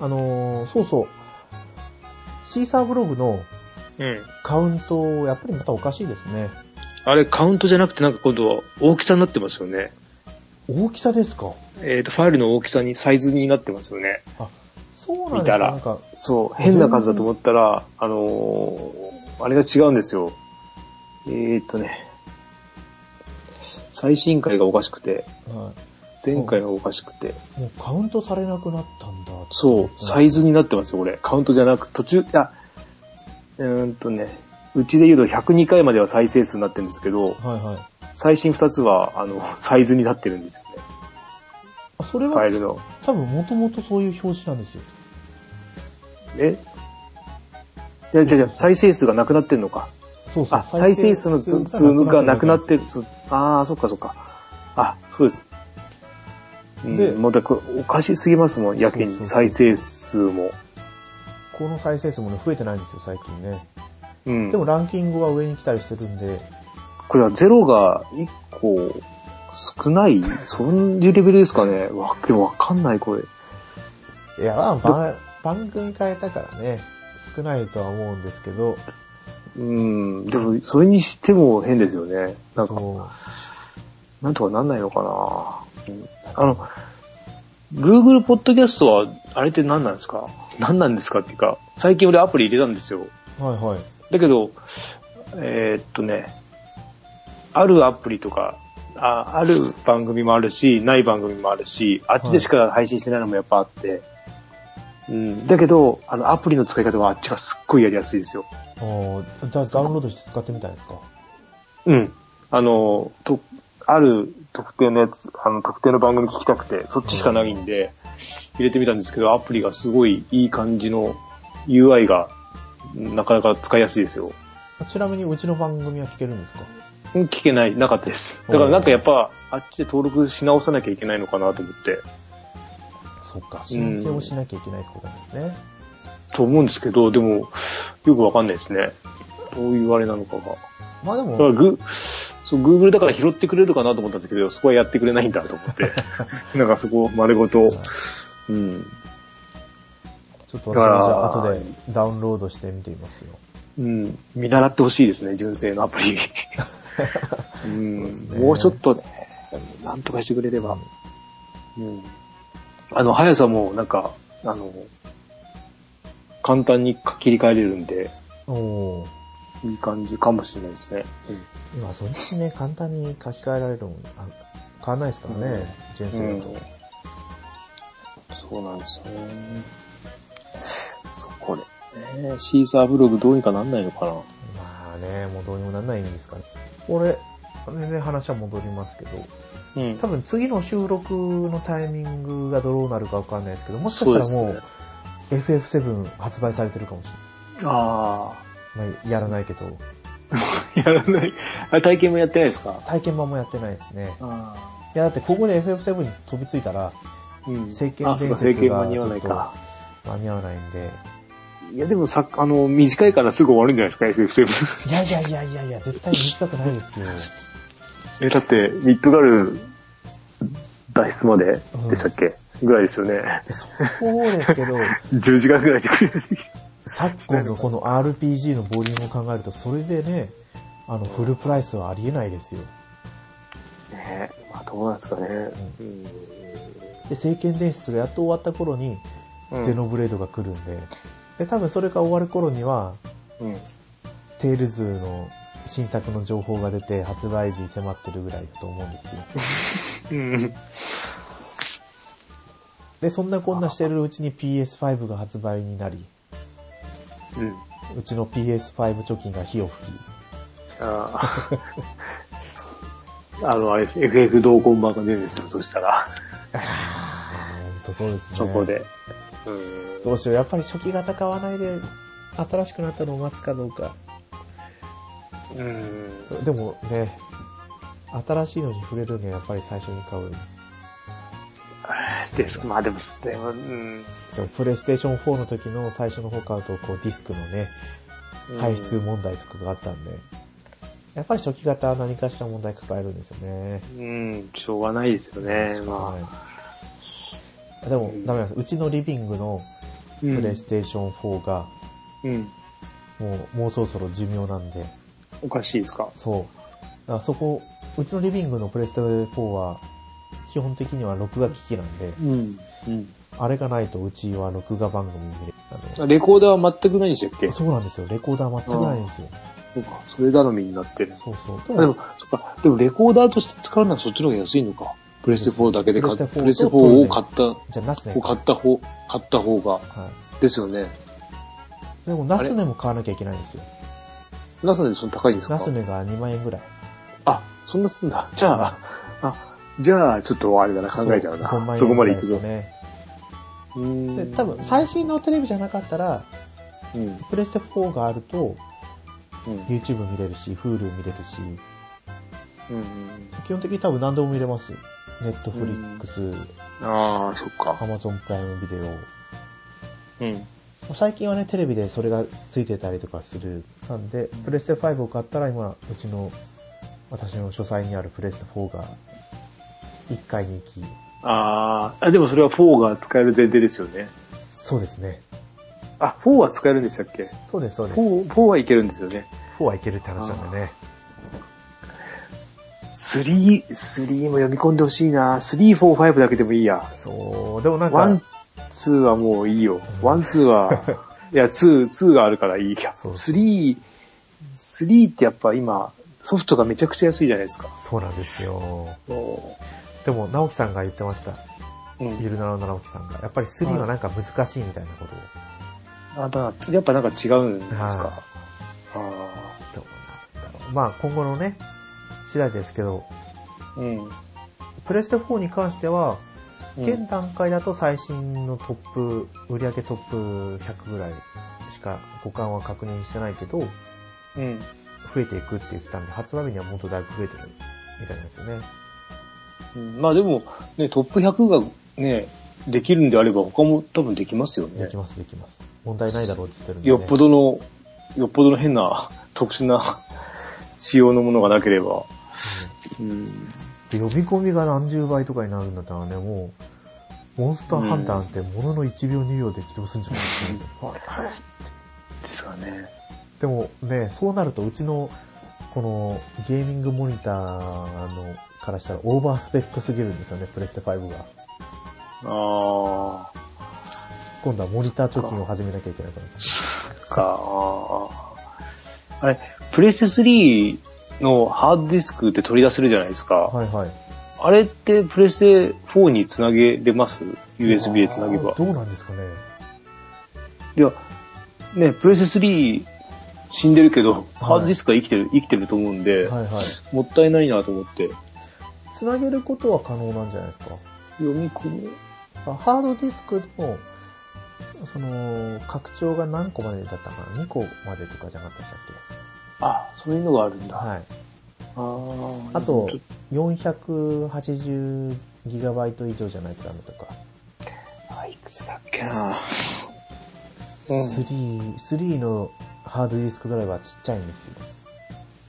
[SPEAKER 1] あのー、そうそう。シーサーブログの
[SPEAKER 2] うん。
[SPEAKER 1] カウント、やっぱりまたおかしいですね。
[SPEAKER 2] あれ、カウントじゃなくてなんか今度は大きさになってますよね。
[SPEAKER 1] 大きさですか？
[SPEAKER 2] えっ、と、ファイルの大きさに、サイズになってますよね。
[SPEAKER 1] あ、そうなんですか？
[SPEAKER 2] 見たらそう、変な数だと思ったら、あのーあれが違うんですよ。えー、っとね、最新回がおかしくて、
[SPEAKER 1] は
[SPEAKER 2] 前回がおかしくて、
[SPEAKER 1] い、もうカウントされなくなったんだ。
[SPEAKER 2] そう、サイズになってますよ、これ。カウントじゃなく、途中、いや、うーんとね、うちで言うと102回までは再生数になってるんですけど、
[SPEAKER 1] はいはい。
[SPEAKER 2] 最新2つは、あの、サイズになってるんですよね。
[SPEAKER 1] あ、それは
[SPEAKER 2] ファイルの。
[SPEAKER 1] 多分もともとそういう表示なんですよ。
[SPEAKER 2] え？いや、じゃじゃ再生数がなくなってんのか。
[SPEAKER 1] そうそう。
[SPEAKER 2] あ、再生数の数数がなくなってる。ああ、そっかそっか。あ、そうです。
[SPEAKER 1] で
[SPEAKER 2] で、もうだこれおかしすぎますもん、やけに。再生数も。
[SPEAKER 1] この再生数もね、増えてないんですよ、最近ね。
[SPEAKER 2] うん。
[SPEAKER 1] でもランキングは上に来たりしてるんで、
[SPEAKER 2] これはゼロが1個少ないそういうレベルですかねわ、でもわかんない、これ。
[SPEAKER 1] いや、まあ番番組変えたからね、少ないとは思うんですけど、
[SPEAKER 2] うん。でも、それにしても変ですよね。なんか、
[SPEAKER 1] そ
[SPEAKER 2] なんとかなんないのかな、うんあの、Google ポッドキャストは、あれって何なんですか？何なんですかっていうか、最近俺アプリ入れたんですよ。
[SPEAKER 1] う。はいはい。
[SPEAKER 2] だけど、えーっとね、あるアプリとか、あある番組もあるし、ない番組もあるし、あっちでしか配信してないのもやっぱあって、うん。だけど、あの、アプリの使い方はあっちがすっごいやりやすいですよ。
[SPEAKER 1] あーじゃあダウンロードして使ってみたいですか？
[SPEAKER 2] うん。あの、と、ある特定のやつ、あの、特定の番組聞きたくて、そっちしかないんで、入れてみたんですけど、アプリがすごいいい感じの UI が、なかなか使いやすいですよ。
[SPEAKER 1] ちなみにうちの番組は聞けるんですか？
[SPEAKER 2] うん聞けない、なかったです。だからなんかやっぱ、あっちで登録し直さなきゃいけないのかなと思って、
[SPEAKER 1] そっか、申請をしなきゃいけないってことなんですね。
[SPEAKER 2] と思うんですけど、でも、よくわかんないですね。どういうあれなのかが。
[SPEAKER 1] まあでも、
[SPEAKER 2] グ、そう、Google だから拾ってくれるかなと思ったんだけど、そこはやってくれないんだと思って。[laughs] なんかそこ丸ごと、うん。
[SPEAKER 1] ちょっと私もじゃあ後でダウンロードしてみてみますよ。
[SPEAKER 2] うん。見習ってほしいですね、純正のアプリ。[laughs] うん。
[SPEAKER 1] ね
[SPEAKER 2] もうちょっとね、なんとかしてくれれば。うん。あの、速さもなんか、あの、簡単に切り替えれるんで、
[SPEAKER 1] おお
[SPEAKER 2] いい感じかもしれないですね。
[SPEAKER 1] 今そっちね、簡単に書き換えられるのもあ変わんないですからね、純正だと。
[SPEAKER 2] そうなんですよね。そう、これ。ねシーサーブログどうにかなんないのかな？
[SPEAKER 1] まあね、もうどうにもなんないんですかね。俺、全然話は戻りますけど、
[SPEAKER 2] うん
[SPEAKER 1] 多分次の収録のタイミングがどうなるかわかんないですけど、もしかしたらもう FF7 発売されてるかもし
[SPEAKER 2] あ
[SPEAKER 1] れない。まあ、やらないけど、
[SPEAKER 2] あ。[laughs] やらない。あ、体験もやってないですか？
[SPEAKER 1] 体験版もやってないですね。
[SPEAKER 2] あ
[SPEAKER 1] いや、だってここで FF7 に飛びついたら、
[SPEAKER 2] あ。うん
[SPEAKER 1] 聖剣
[SPEAKER 2] あ、そうか、
[SPEAKER 1] 伝説が
[SPEAKER 2] 間に合わないか。
[SPEAKER 1] 間に合わないんで、
[SPEAKER 2] いや、でもさ、あの、短いからすぐ終わるんじゃないですか、FF7。
[SPEAKER 1] いやいやいやいやいや、絶対短くないですよ。
[SPEAKER 2] え、だって、ミッドガル脱出まででしたっけ、ぐらいですよね。
[SPEAKER 1] そうですけど、[laughs]
[SPEAKER 2] 10時間ぐらいで。
[SPEAKER 1] 昨今のこの RPG のボリュームを考えると、それでね、あの、フルプライスはありえないですよ。
[SPEAKER 2] ねまあ、どうなんですかね。うん。
[SPEAKER 1] で、聖剣伝説がやっと終わった頃に、
[SPEAKER 2] うん
[SPEAKER 1] ゼノブレードが来るんで、で、多分それが終わる頃には、
[SPEAKER 2] うん。
[SPEAKER 1] テイルズの新作の情報が出て発売日迫ってるぐらいだと思うんですよ。
[SPEAKER 2] うん。
[SPEAKER 1] で、そんなこんなしてるうちに PS5 が発売になり、
[SPEAKER 2] うん。
[SPEAKER 1] うちの PS5 貯金が火を吹き、
[SPEAKER 2] ああ。[laughs] あの、FF 同梱版が出るんですよ、そしたら。
[SPEAKER 1] あー、ほんとそうですね。
[SPEAKER 2] そこで。うん。
[SPEAKER 1] どうしよう、やっぱり初期型買わないで、新しくなったのを待つかどうか。
[SPEAKER 2] うん。
[SPEAKER 1] でもね、新しいのに触れるにはやっぱり最初に買う。
[SPEAKER 2] です。まあでも、でも、うん。
[SPEAKER 1] でもプレイステーション4の時の最初の方買うと、こうディスクのね、排出問題とかがあったんで、やっぱり初期型は何かしら問題抱えるんですよね。
[SPEAKER 2] うん、しょうがないですよね。ま
[SPEAKER 1] はいでも、ダメなんです。うちのリビングの
[SPEAKER 2] あ。
[SPEAKER 1] プレイステーション4が、
[SPEAKER 2] うん。
[SPEAKER 1] もう、もうそろそろ寿命なんで、
[SPEAKER 2] おかしいですか？
[SPEAKER 1] そう。だからそこ、うちのリビングのプレステ4は、基本的には録画機器なんで、
[SPEAKER 2] うん。うん。
[SPEAKER 1] あれがないとうちは録画番組見れる。あ
[SPEAKER 2] レコーダーは全くないんでしたっけ？
[SPEAKER 1] のそうなんですよ。レコーダー全くないんですよ。
[SPEAKER 2] そうか、それ頼みになってる。
[SPEAKER 1] そうそう。
[SPEAKER 2] あでも、そっか、でもレコーダーとして使うのはそっちの方が安いのか。プレステ4だけで買っ
[SPEAKER 1] プレステ4
[SPEAKER 2] プレステ4を買った、
[SPEAKER 1] じゃあ、ナスネ。
[SPEAKER 2] 買った方、買った方が、
[SPEAKER 1] は
[SPEAKER 2] ですよね。
[SPEAKER 1] い。でも、ナスネも買わなきゃいけないんですよ。
[SPEAKER 2] ナスネでその高いんですか？
[SPEAKER 1] ナスネが2万円ぐらい。
[SPEAKER 2] あ、そんなすんだ。じゃあ、あ、じゃあ、ちょっとあれだな、考えちゃうな。
[SPEAKER 1] 5万
[SPEAKER 2] そ
[SPEAKER 1] 円ぐらい
[SPEAKER 2] こまで行くと。
[SPEAKER 1] ですよね。で、多分、最新のテレビじゃなかったら、
[SPEAKER 2] うん。
[SPEAKER 1] プレステ4があると、
[SPEAKER 2] うん。
[SPEAKER 1] YouTube 見れるし、Hulu 見れるし、
[SPEAKER 2] うん。
[SPEAKER 1] 基本的に多分何でも見れますよ。Netflix、
[SPEAKER 2] ああ、そっか。
[SPEAKER 1] Amazon プライムビデオ、
[SPEAKER 2] うん。
[SPEAKER 1] 最近はね、テレビでそれがついてたりとかする。なんで、プレステ5を買ったら今、うちの、私の書斎にあるプレステ4が、1階に行き、
[SPEAKER 2] あーあ、でもそれは4が使える前提ですよね。
[SPEAKER 1] そうですね。
[SPEAKER 2] あ、4は使えるんでしたっけ？
[SPEAKER 1] そうです、そうです。
[SPEAKER 2] ?4、4はいけるんですよね。
[SPEAKER 1] 4はいけるって話なんでね。
[SPEAKER 2] 3、3も読み込んでほしいな。3、4、5だけでもいいや。
[SPEAKER 1] そう、でもなんか、
[SPEAKER 2] 1、2はもういいよ。1、2は、[laughs] いや、2、2があるからいいや。
[SPEAKER 1] そう
[SPEAKER 2] 3、3ってやっぱ今、ソフトがめちゃくちゃ安いじゃないですか。
[SPEAKER 1] そうなんですよ。
[SPEAKER 2] も
[SPEAKER 1] でも、直樹さんが言ってました。
[SPEAKER 2] ううん。
[SPEAKER 1] ゆるなの直樹さんが。やっぱり3はなんか難しいみたいなことを。
[SPEAKER 2] あまあやっぱなんか違うんですか？
[SPEAKER 1] はい
[SPEAKER 2] あ
[SPEAKER 1] どうなんだろう。まあ、今後のね、次第ですけど、
[SPEAKER 2] ーうん。
[SPEAKER 1] プレステ4に関しては、
[SPEAKER 2] うん
[SPEAKER 1] 現段階だと最新のトップ、売上トップ100ぐらいしか互換は確認してないけど、
[SPEAKER 2] うん。
[SPEAKER 1] 増えていくって言ってたんで、発売日にはもっとだいぶ増えてるみたいなんですよね。
[SPEAKER 2] うんまあでも、ね、トップ100がね、できるんであれば他も多分できますよね。
[SPEAKER 1] できます、できます。問題ないだろうって言ってるんで、ね。
[SPEAKER 2] よっぽどの、よっぽどの変な特殊な仕様のものがなければ。うん。
[SPEAKER 1] で呼び込みが何十倍とかになるんだったらね、もう、モンスターハンターなんてものの1秒2秒で起動するんじゃないですか、はいはい
[SPEAKER 2] ですかね。
[SPEAKER 1] でもね、そうなるとうちの、このゲーミングモニターのからしたらオーバースペックすぎるんですよね、プレステ5が。
[SPEAKER 2] あ
[SPEAKER 1] 今度はモニター貯金を始めなきゃいけないから。
[SPEAKER 2] ー。か、あーあれ、プレステ3のハードディスクって取り出せるじゃないですか。
[SPEAKER 1] はいはい。
[SPEAKER 2] あれってプレステ4につなげれます ?USB でつなげば。
[SPEAKER 1] どうなんですかね。
[SPEAKER 2] いや、ね、プレステ3死んでるけど、ハードディスクは生きてる、生きてると思うんで、
[SPEAKER 1] はいはい。
[SPEAKER 2] もったいないなと思って。
[SPEAKER 1] つなげることは可能なんじゃないですか？
[SPEAKER 2] 読み込む
[SPEAKER 1] あハードディスクの、その、拡張が何個までだったかな ?2 個までとかじゃなかったっ
[SPEAKER 2] あ、そういうのがあるんだ。
[SPEAKER 1] けはい。
[SPEAKER 2] あー
[SPEAKER 1] あと
[SPEAKER 2] ちょっ、
[SPEAKER 1] 480GB 以上じゃないとダメとか。
[SPEAKER 2] あ、いくつだっけなうん。
[SPEAKER 1] 3、3のハードディスクドライバーちっちゃいんですよ。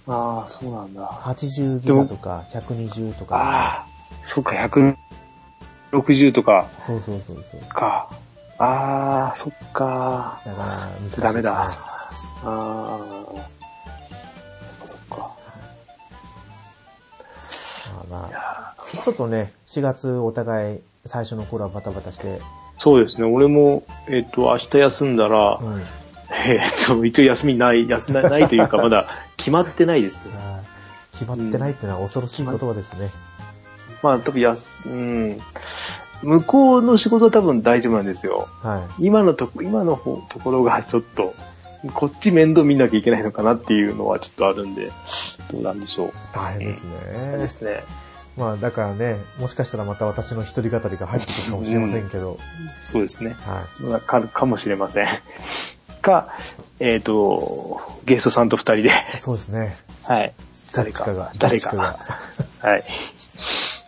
[SPEAKER 2] ああ、そうなんだ。
[SPEAKER 1] 80ギガとか120とか。
[SPEAKER 2] ああ、そうか、160とか、
[SPEAKER 1] そうそうそうそう。
[SPEAKER 2] か。ああ、そっか。
[SPEAKER 1] だから
[SPEAKER 2] ダメだ。ああ、そっかそっか。
[SPEAKER 1] まあまあ、ちょっとね、4月お互い最初の頃はバタバタして、
[SPEAKER 2] そうですね、俺も、えっ、と、明日休んだら、
[SPEAKER 1] うん。
[SPEAKER 2] えっ、と、一応休みない、休み [laughs] ないというか、まだ決まってないですね。
[SPEAKER 1] 決まってないっていうのは恐ろしい言葉ですね。
[SPEAKER 2] まあ、多分やす、うん。向こうの仕事は多分大丈夫なんですよ。
[SPEAKER 1] はい。
[SPEAKER 2] 今のとこ、今の方ところがちょっと、こっち面倒見なきゃいけないのかなっていうのはちょっとあるんで、どうなんでしょう。
[SPEAKER 1] 大変ですね。
[SPEAKER 2] ですね。
[SPEAKER 1] まあだからね、もしかしたらまた私の一人語りが入ってくるかもしれませんけど、
[SPEAKER 2] そうですね。
[SPEAKER 1] はい。
[SPEAKER 2] まあかかもしれません。か、えっ、と、ゲストさんと二人で、
[SPEAKER 1] そうですね。
[SPEAKER 2] はい。誰
[SPEAKER 1] かが、
[SPEAKER 2] 誰か。
[SPEAKER 1] どっちか
[SPEAKER 2] はい。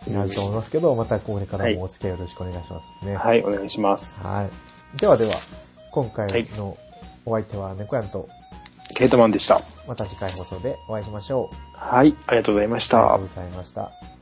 [SPEAKER 1] になると思いますけど、またこれからもお付き合いよろしくお願いしますね。
[SPEAKER 2] はい、お願いします。
[SPEAKER 1] はい。ではでは、今回のお相手は猫やんと、
[SPEAKER 2] ケートマンでした。
[SPEAKER 1] また次回放送でお会いしましょう。
[SPEAKER 2] はい、ありがとうございました
[SPEAKER 1] ありがとう。ございました。